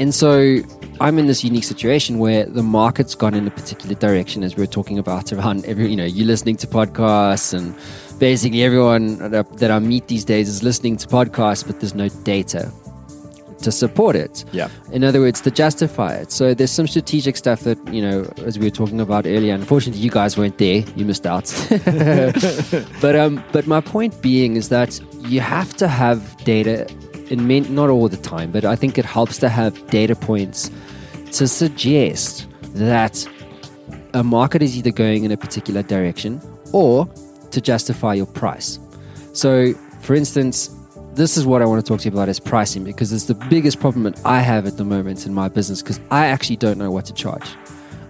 And so I'm in this unique situation where the market's gone in a particular direction, as we are talking about around every, you know, you listening to podcasts and basically everyone that I meet these days is listening to podcasts, but there's no data to support it. Yeah. In other words, to justify it. So there's some strategic stuff that, you know, as we were talking about earlier, unfortunately you guys weren't there. You missed out. but um but my point being is that you have to have data in meant not all the time, but I think it helps to have data points to suggest that a market is either going in a particular direction or to justify your price. So, for instance, this is what I want to talk to you about is pricing because it's the biggest problem that I have at the moment in my business because I actually don't know what to charge.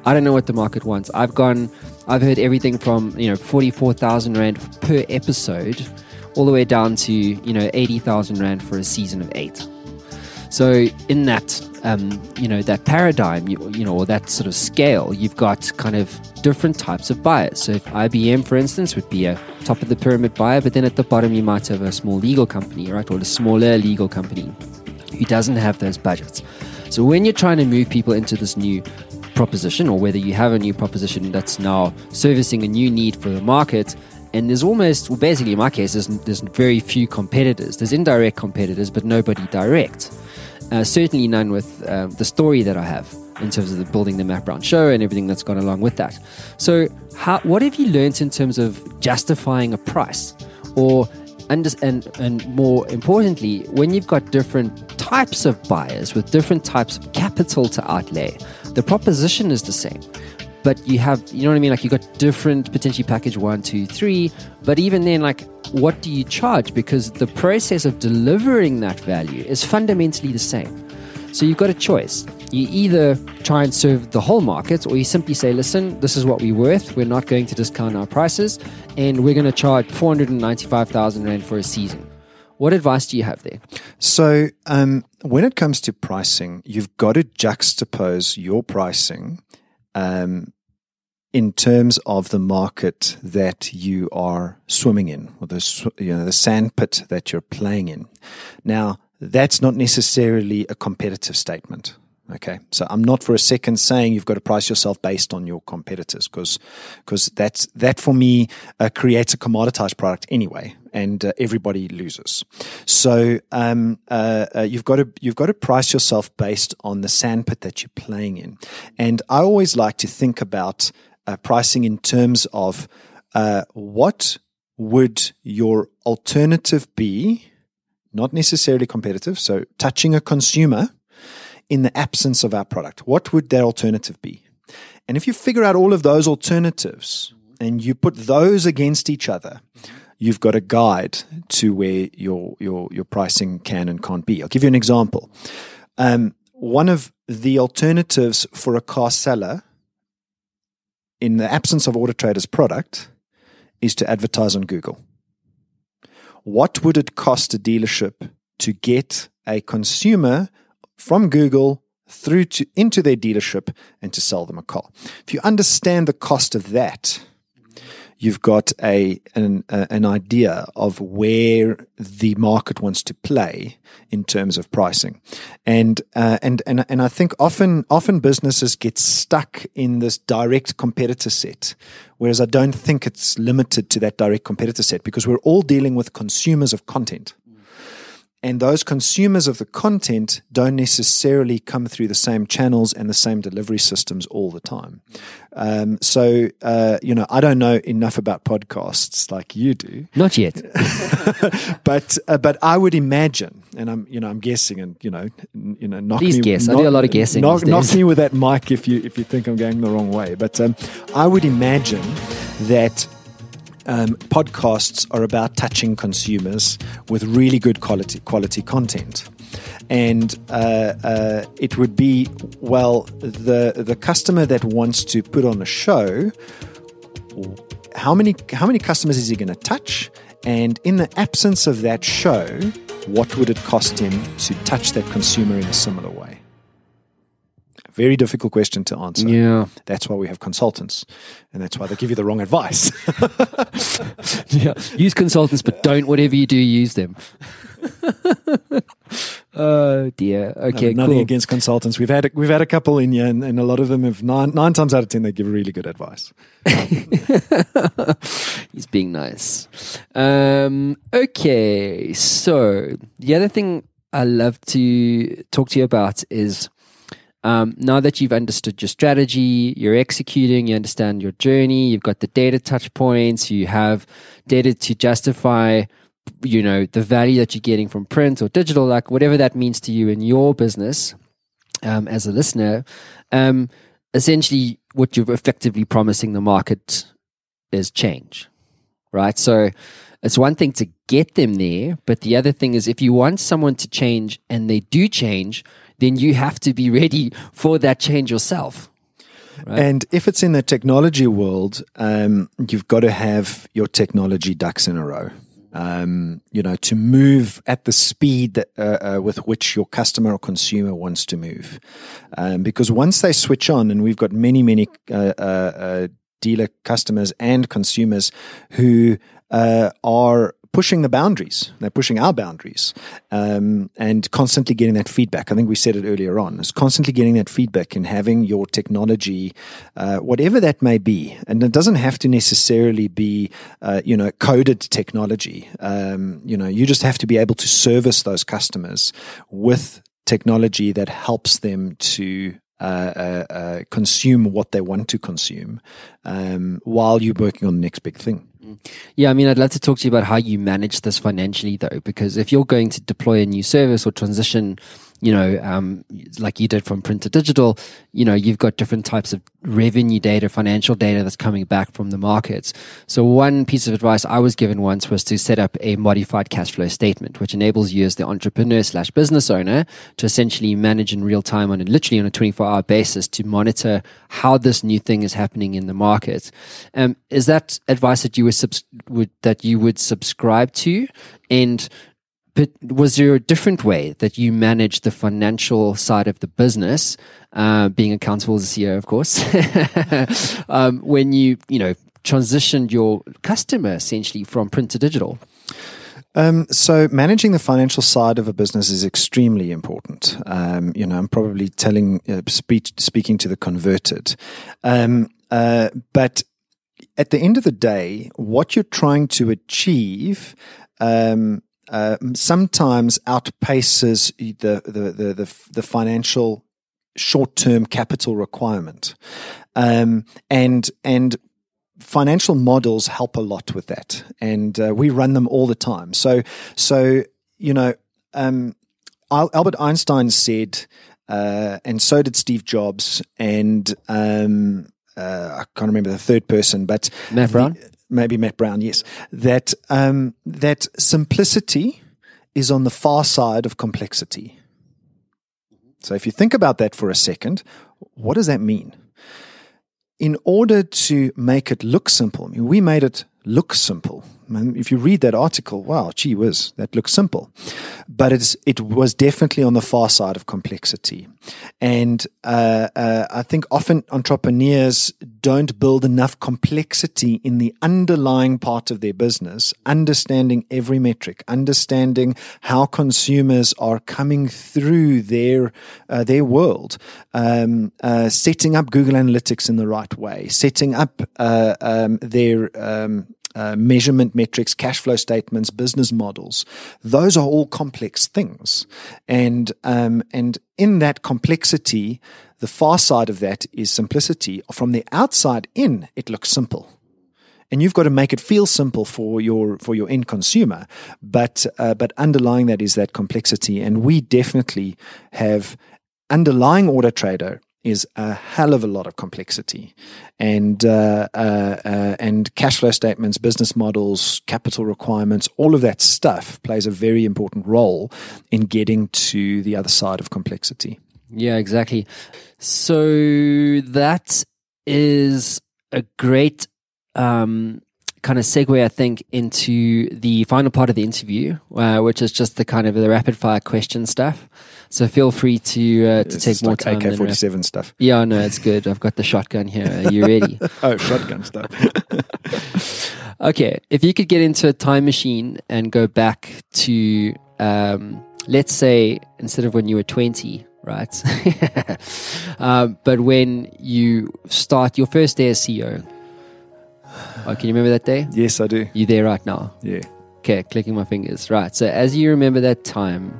I don't know what the market wants. I've gone, I've heard everything from you know forty four thousand rand per episode, all the way down to you know eighty thousand rand for a season of eight. So in that, um, you know, that paradigm, you, you know, or that sort of scale, you've got kind of different types of buyers. So if IBM, for instance, would be a top of the pyramid buyer, but then at the bottom you might have a small legal company, right, or a smaller legal company who doesn't have those budgets. So when you're trying to move people into this new proposition, or whether you have a new proposition that's now servicing a new need for the market, and there's almost, well, basically in my case, there's, there's very few competitors. There's indirect competitors, but nobody direct. Uh, certainly none with uh, the story that I have in terms of the building the Matt Brown show and everything that's gone along with that. So, how, what have you learned in terms of justifying a price, or under, and and more importantly, when you've got different types of buyers with different types of capital to outlay, the proposition is the same. But you have, you know what I mean? Like you got different potentially package one, two, three. But even then, like, what do you charge? Because the process of delivering that value is fundamentally the same. So you've got a choice. You either try and serve the whole market, or you simply say, listen, this is what we're worth. We're not going to discount our prices, and we're going to charge 495,000 Rand for a season. What advice do you have there? So, um, when it comes to pricing, you've got to juxtapose your pricing um, in terms of the market that you are swimming in, or the you know the sandpit that you're playing in. Now, that's not necessarily a competitive statement. Okay, so I'm not for a second saying you've got to price yourself based on your competitors, because because that's that for me uh, creates a commoditized product anyway, and uh, everybody loses. So um, uh, uh, you've got to you've got to price yourself based on the sandpit that you're playing in, and I always like to think about uh, pricing in terms of uh, what would your alternative be, not necessarily competitive. So touching a consumer in the absence of our product? What would that alternative be? And if you figure out all of those alternatives and you put those against each other, you've got a guide to where your your your pricing can and can't be. I'll give you an example. Um, one of the alternatives for a car seller in the absence of Auto Trader's product is to advertise on Google. What would it cost a dealership to get a consumer from Google through to into their dealership and to sell them a car. If you understand the cost of that, you've got a an, a, an idea of where the market wants to play in terms of pricing, and uh, and and and I think often often businesses get stuck in this direct competitor set, whereas I don't think it's limited to that direct competitor set because we're all dealing with consumers of content. And those consumers of the content don't necessarily come through the same channels and the same delivery systems all the time. Um, so, uh, you know, I don't know enough about podcasts like you do, Not yet. but uh, but I would imagine, and I'm you know I'm guessing, and you know you know knock Please me, guess. I knock- do a lot of guessing Knock, knock me with that mic if you if you think I'm going the wrong way. But um, I would imagine that um, podcasts are about touching consumers with really good quality quality content. And uh, uh, it would be well the the customer that wants to put on a show. How many how many customers is he going to touch? And in the absence of that show, what would it cost him to touch that consumer in a similar way? Very difficult question to answer. Yeah. That's why we have consultants, and that's why they give you the wrong advice. yeah. Use consultants, but don't whatever you do, use them. oh dear. Okay, No, nothing cool. against consultants. We've had a, we've had a couple in here, and, and a lot of them have nine nine times out of ten they give really good advice. He's being nice. Um, okay, so the other thing I love to talk to you about is um, now that you've understood your strategy, you're executing, you understand your journey, you've got the data touch points, you have data to justify you know the value that you're getting from print or digital like whatever that means to you in your business um, as a listener um, essentially what you're effectively promising the market is change right? So it's one thing to get them there but the other thing is if you want someone to change and they do change then you have to be ready for that change yourself And if it's in the technology world, um, you've got to have your technology ducks in a row. Um, you know, to move at the speed that, uh, uh, with which your customer or consumer wants to move. Um, because once they switch on, and we've got many, many uh, uh, uh, dealer customers and consumers who uh, are pushing the boundaries. They're pushing our boundaries um, and constantly getting that feedback. I think we said it earlier on. It's constantly getting that feedback and having your technology, uh, whatever that may be, and it doesn't have to necessarily be, uh, you know, coded technology. Um, you know, you just have to be able to service those customers with technology that helps them to uh, uh, uh, consume what they want to consume um, while you're working on the next big thing. Yeah, I mean, I'd love to talk to you about how you manage this financially, though, because if you're going to deploy a new service or transition, you know, um, like you did from print to digital, you know, you've got different types of revenue data, financial data that's coming back from the markets. So one piece of advice I was given once was to set up a modified cash flow statement, which enables you as the entrepreneur slash business owner to essentially manage in real time on literally on a 24 hour basis to monitor how this new thing is happening in the market. Um, is that advice that you were subs- would, that you would subscribe to? And but was there a different way that you managed the financial side of the business, uh, being accountable as a CEO, of course, um, when you you know transitioned your customer essentially from print to digital? Um, so managing the financial side of a business is extremely important. Um, you know, I'm probably telling, uh, speech, speaking to the converted, um, uh, but at the end of the day, what you're trying to achieve. Um, uh, sometimes outpaces the the the the, the financial short term capital requirement, um, and and financial models help a lot with that, and uh, we run them all the time. So so you know, um, Albert Einstein said, uh, and so did Steve Jobs, and um, uh, I can't remember the third person, but Brown? the- maybe Matt Brown, yes, that um, that simplicity is on the far side of complexity. So if you think about that for a second, what does that mean? In order to make it look simple, I mean, we made it look simple. And if you read that article, wow, gee whiz, that looks simple. But it's, it was definitely on the far side of complexity. And uh, uh, I think often entrepreneurs don't build enough complexity in the underlying part of their business, understanding every metric, understanding how consumers are coming through their uh, their world, um, uh, setting up Google Analytics in the right way, setting up uh, um, their um, uh, measurement metrics, cash flow statements, business models. Those are all complex things, and um, and in that complexity, the far side of that is simplicity. From the outside in, it looks simple and you've got to make it feel simple for your for your end consumer. But uh, but underlying that is that complexity, and we definitely have underlying Auto Trader is a hell of a lot of complexity, and uh, uh, uh, and cash flow statements, business models, capital requirements, all of that stuff plays a very important role in getting to the other side of complexity. Yeah, exactly. So that is a great um, kind of segue, I think, into the final part of the interview, uh, which is just the kind of the rapid fire question stuff. So feel free to uh, to It's take more like time. AK forty seven stuff. Yeah, no, it's good. I've got the shotgun here. Are you ready? Oh, shotgun stuff. okay, if you could get into a time machine and go back to, um, let's say, instead of when you were 20, right? um, but when you start your first day as CEO. Oh, can you remember that day? yes, I do. You there right now? Yeah. Okay, clicking my fingers. Right. So as you remember that time,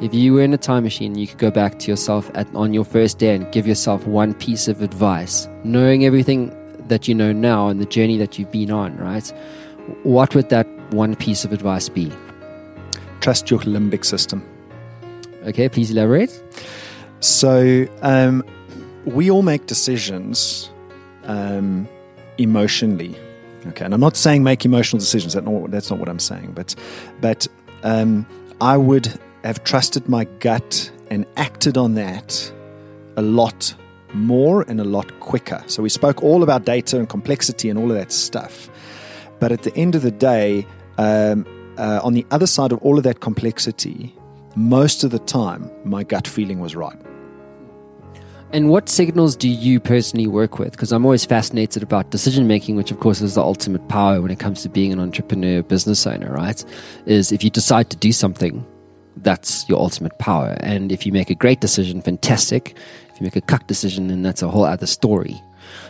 if you were in a time machine, you could go back to yourself at, on your first day and give yourself one piece of advice, knowing everything that you know now and the journey that you've been on, right? What would that one piece of advice be? Trust your limbic system. Okay, please elaborate. So um, we all make decisions um, emotionally. Okay, and I'm not saying make emotional decisions. Not, that's not what I'm saying. But but um, I would have trusted my gut and acted on that a lot more and a lot quicker. So we spoke all about data and complexity and all of that stuff. But at the end of the day, um, uh, on the other side of all of that complexity, most of the time, my gut feeling was right. And what signals do you personally work with? Because I'm always fascinated about decision making, which of course is the ultimate power when it comes to being an entrepreneur, business owner, right? Is if you decide to do something, that's your ultimate power. And if you make a great decision, fantastic. If you make a cuck decision, then that's a whole other story.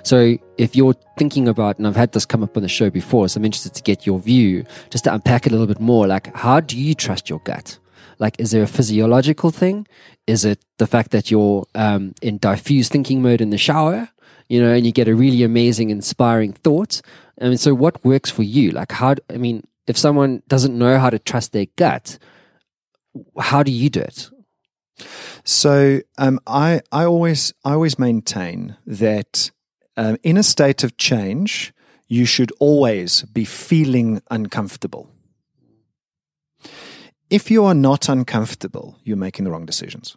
So if you're thinking about, and I've had this come up on the show before, so I'm interested to get your view, just to unpack it a little bit more, like how do you trust your gut? Like, is there a physiological thing? Is it the fact that you're um, in diffuse thinking mode in the shower, you know, and you get a really amazing, inspiring thought? I mean, so what works for you? Like, how, I mean, if someone doesn't know how to trust their gut, how do you do it? So um, I I always I always maintain that um, in a state of change, you should always be feeling uncomfortable. If you are not uncomfortable, you're making the wrong decisions.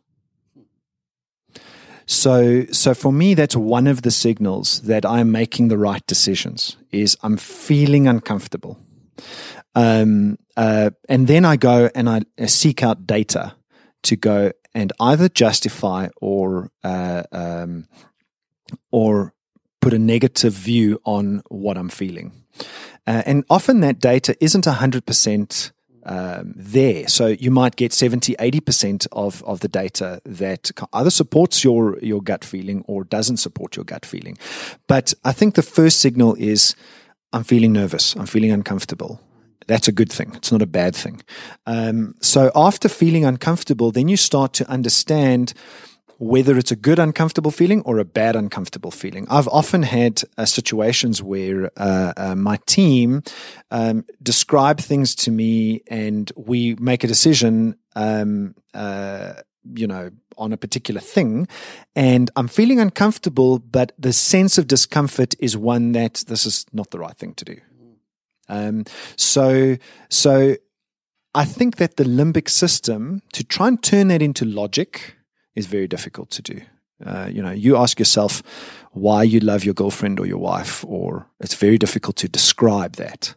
So, so for me, that's one of the signals that I'm making the right decisions. Is I'm feeling uncomfortable, um, uh, and then I go and I seek out data to go and either justify or uh, um, or put a negative view on what I'm feeling. Uh, and often that data isn't 100% um, there. So you might get 70, 80% of, of the data that either supports your, your gut feeling or doesn't support your gut feeling. But I think the first signal is I'm feeling nervous, I'm feeling uncomfortable. That's a good thing. It's not a bad thing. Um, so after feeling uncomfortable, then you start to understand whether it's a good uncomfortable feeling or a bad uncomfortable feeling. I've often had uh, situations where uh, uh, my team um, describe things to me and we make a decision, um, uh, you know, on a particular thing, and I'm feeling uncomfortable, but the sense of discomfort is one that this is not the right thing to do. Um, so, so I think that the limbic system to try and turn that into logic is very difficult to do. Uh, you know, you ask yourself why you love your girlfriend or your wife, or it's very difficult to describe that.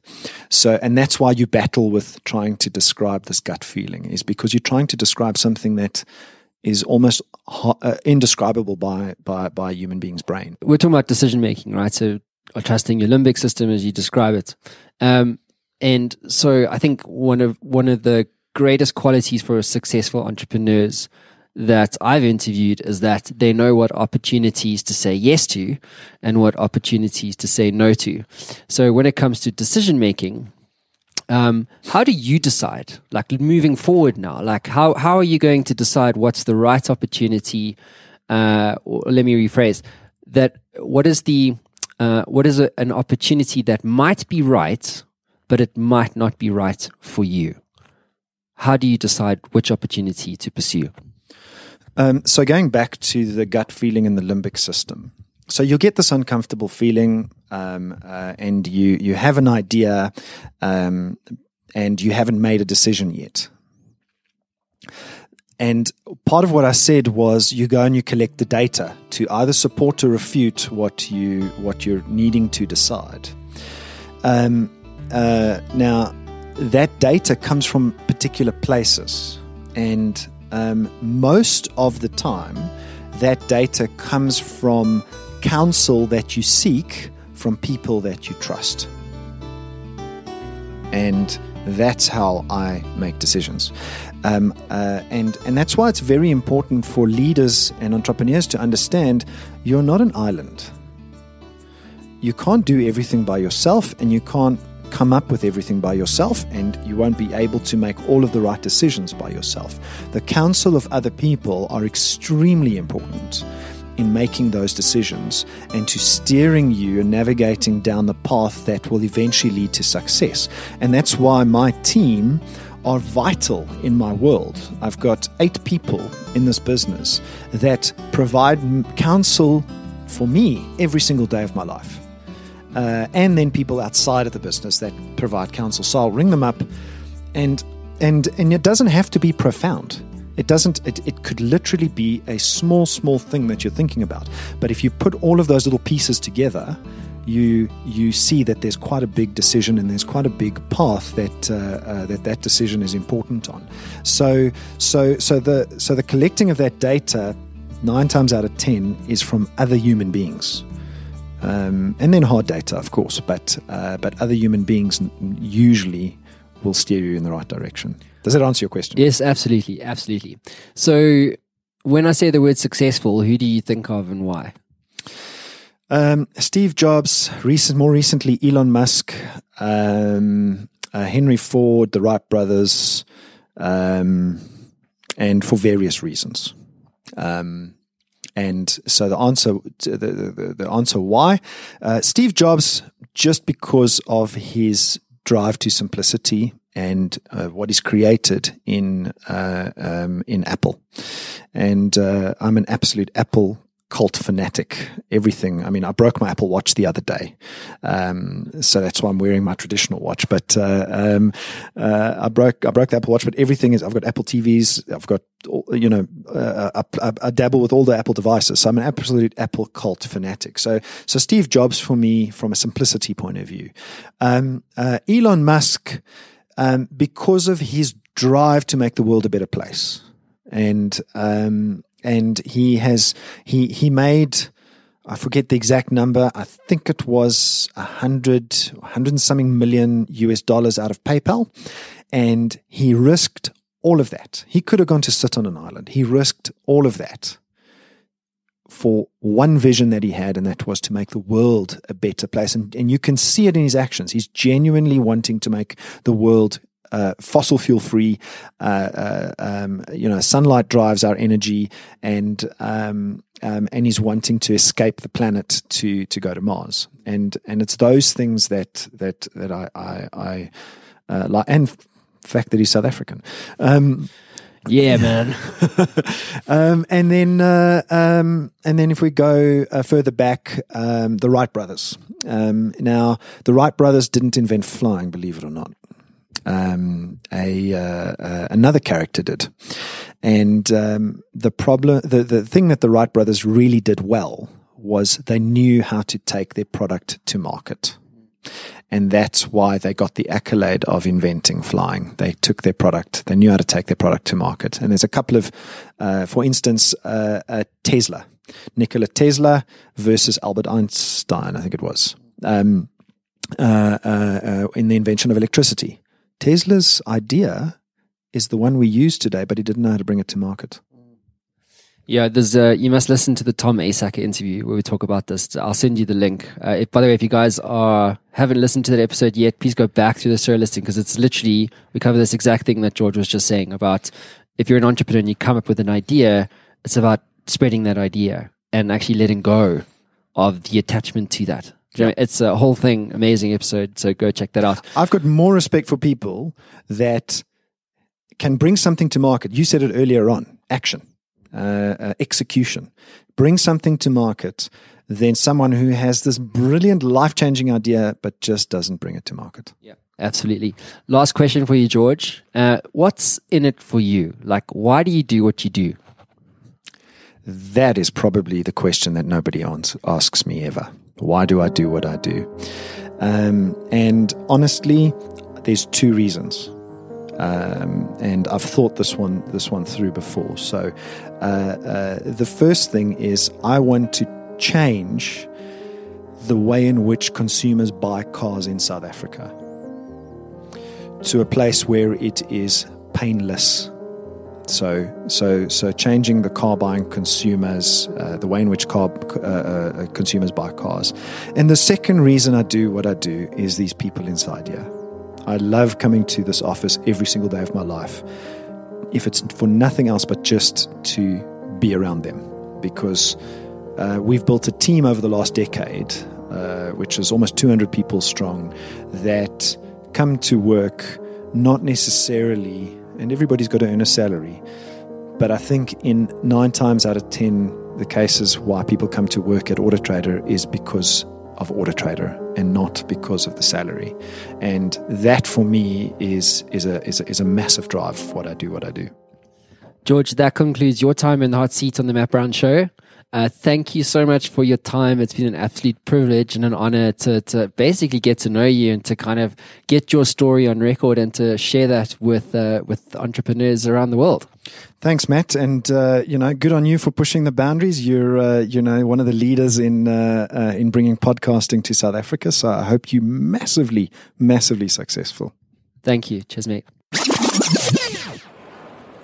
So, and that's why you battle with trying to describe this gut feeling, is because you're trying to describe something that is almost uh, indescribable by, by by a human being's brain. We're talking about decision making, right? So or trusting your limbic system as you describe it. Um, and so I think one of one of the greatest qualities for successful entrepreneurs that I've interviewed is that they know what opportunities to say yes to and what opportunities to say no to. So when it comes to decision making, um, how do you decide, like moving forward now? Like, how, how are you going to decide what's the right opportunity? Uh, let me rephrase that. What is the uh, what is a, an opportunity that might be right, but it might not be right for you? How do you decide which opportunity to pursue? Um, so going back to the gut feeling in the limbic system. So you'll get this uncomfortable feeling, um, uh, and you you have an idea, um, and you haven't made a decision yet. And part of what I said was you go and you collect the data to either support or refute what you what you're needing to decide. Um, uh, now, that data comes from particular places, and um, most of the time, that data comes from counsel that you seek from people that you trust. And that's how I make decisions. Um, uh, and, and that's why it's very important for leaders and entrepreneurs to understand you're not an island. You can't do everything by yourself, and you can't come up with everything by yourself, and you won't be able to make all of the right decisions by yourself. The counsel of other people are extremely important in making those decisions and to steering you and navigating down the path that will eventually lead to success. And that's why my team are vital in my world. I've got eight people in this business that provide counsel for me every single day of my life. Uh, and then people outside of the business that provide counsel. So I'll ring them up, and and and it doesn't have to be profound. It doesn't. It, it could literally be a small, small thing that you're thinking about. But if you put all of those little pieces together, you you see that there's quite a big decision and there's quite a big path that uh, uh, that that decision is important on. So so so the so the collecting of that data nine times out of ten is from other human beings. Um, and then hard data, of course, but uh, but other human beings usually will steer you in the right direction. Does that answer your question? Yes, absolutely, absolutely. So when I say the word successful, who do you think of and why? Um, Steve Jobs, recent, more recently Elon Musk, um, uh, Henry Ford, the Wright brothers, um, and for various reasons. Um, and so the answer, the, the, the answer why, uh, Steve Jobs, just because of his drive to simplicity and uh, what is created in uh, um, in Apple, and uh, I'm an absolute Apple cult fanatic. Everything. I mean, I broke my Apple Watch the other day, um, so that's why I'm wearing my traditional watch. But uh, um, uh, I broke I broke the Apple Watch. But everything is. I've got Apple TVs. I've got you know uh, I, I, dabble with all the Apple devices. So I'm an absolute Apple cult fanatic. So so Steve Jobs for me from a simplicity point of view. Um, uh, Elon Musk. Um, because of his drive to make the world a better place, and um, and he has he he made I forget the exact number. I think it was a hundred, hundred and something million US dollars out of PayPal, and he risked all of that. He could have gone to sit on an island. He risked all of that for one vision that he had, and that was to make the world a better place. And, and you can see it in his actions. He's genuinely wanting to make the world uh, fossil fuel free. Uh, uh, um, you know, sunlight drives our energy, and um, um, and he's wanting to escape the planet to to go to Mars. And and it's those things that that that I I, I uh, like, and fact that he's South African. Um, yeah, man. um, and then, uh, um, and then, if we go uh, further back, um, the Wright brothers. Um, now, the Wright brothers didn't invent flying, believe it or not. Um, a uh, uh, another character did, and um, the problem, the the thing that the Wright brothers really did well was they knew how to take their product to market. And that's why they got the accolade of inventing flying. They took their product, they knew how to take their product to market. And there's a couple of, uh, for instance, uh, Tesla, Nikola Tesla versus Albert Einstein, I think it was, um, uh, uh, uh, in the invention of electricity. Tesla's idea is the one we use today, but he didn't know how to bring it to market. Yeah, there's uh, you must listen to the Tom Asacker interview where we talk about this. I'll send you the link. Uh, if, by the way, if you guys are haven't listened to that episode yet, please go back through the show listing because it's literally we cover this exact thing that George was just saying about if you're an entrepreneur and you come up with an idea, it's about spreading that idea and actually letting go of the attachment to that. You know, it's a whole thing, amazing episode. So go check that out. I've got more respect for people that can bring something to market. You said it earlier on action, uh, uh, execution. Bring something to market than someone who has this brilliant, life changing idea, but just doesn't bring it to market. Yeah, absolutely. Last question for you, George. Uh, what's in it for you? Like, why do you do what you do? That is probably the question that nobody ans- asks me ever. Why do I do what I do? Um, and honestly, there's two reasons. Um, and I've thought this one this one through before. So uh, uh, the first thing is I want to change the way in which consumers buy cars in South Africa to a place where it is painless. So, so, so changing the car buying consumers, uh, the way in which car uh, uh, consumers buy cars, and the second reason I do what I do is these people inside here. I love coming to this office every single day of my life, if it's for nothing else but just to be around them, because uh, we've built a team over the last decade, uh, which is almost 200 people strong, that come to work not necessarily, and everybody's got to earn a salary, but I think in nine times out of 10, the cases why people come to work at Auto Trader is because of Auto Trader and not because of the salary. And that for me is, is, a, is, a, is a massive drive for what I do, what I do. George, that concludes your time in the hot seat on the Matt Brown Show. Uh, thank you so much for your time. It's been an absolute privilege and an honor to, to basically get to know you and to kind of get your story on record and to share that with uh, with entrepreneurs around the world. Thanks, Matt, and uh, you know, good on you for pushing the boundaries. You're, uh, you know, one of the leaders in uh, uh, in bringing podcasting to South Africa. So I hope you massively, massively successful. Thank you. Cheers, mate.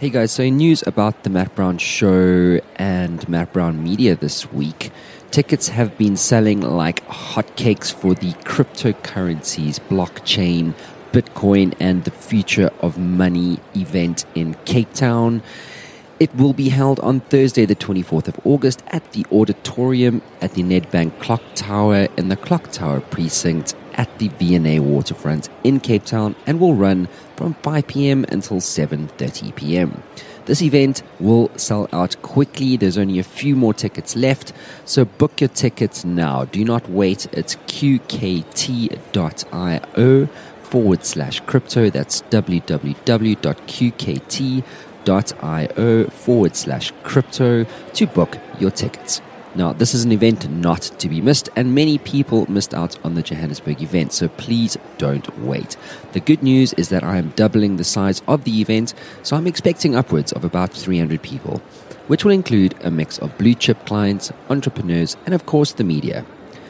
Hey guys, so news about the Matt Brown Show and Matt Brown Media this week. Tickets have been selling like hotcakes for the cryptocurrencies, blockchain, Bitcoin, and the Future of Money event in Cape Town. It will be held on Thursday, the 24th of August, at the auditorium at the Nedbank Clock Tower in the Clock Tower precinct at the V&A Waterfront in Cape Town and will run from 5 p.m. until 7:30 p.m. This event will sell out quickly. There's only a few more tickets left, so book your tickets now. Do not wait. It's qkt.io forward slash crypto. That's www.qkt.io forward slash crypto to book your tickets. Now, this is an event not to be missed, and many people missed out on the Johannesburg event, so please don't wait. The good news is that I am doubling the size of the event, so I'm expecting upwards of about 300 people, which will include a mix of blue chip clients, entrepreneurs, and of course the media.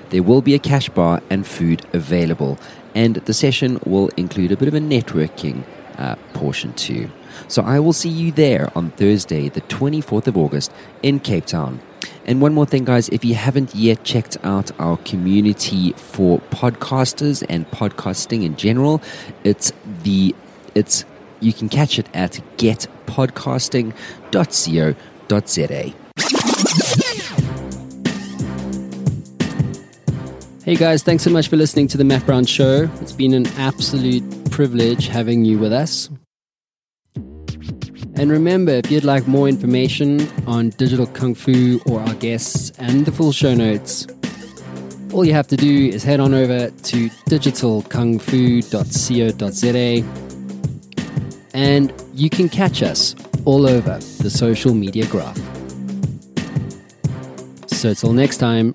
There will be a cash bar and food available, and the session will include a bit of a networking uh, portion too. So I will see you there on Thursday, the 24th of August in Cape Town. And one more thing, guys, if you haven't yet checked out our community for podcasters and podcasting in general, it's the it's you can catch it at getpodcasting.co.za. Hey guys, thanks so much for listening to the Matt Brown Show. It's been an absolute privilege having you with us. And remember, if you'd like more information on Digital Kung Fu or our guests and the full show notes, all you have to do is head on over to digitalkungfu.co.za and you can catch us all over the social media graph. So, till next time,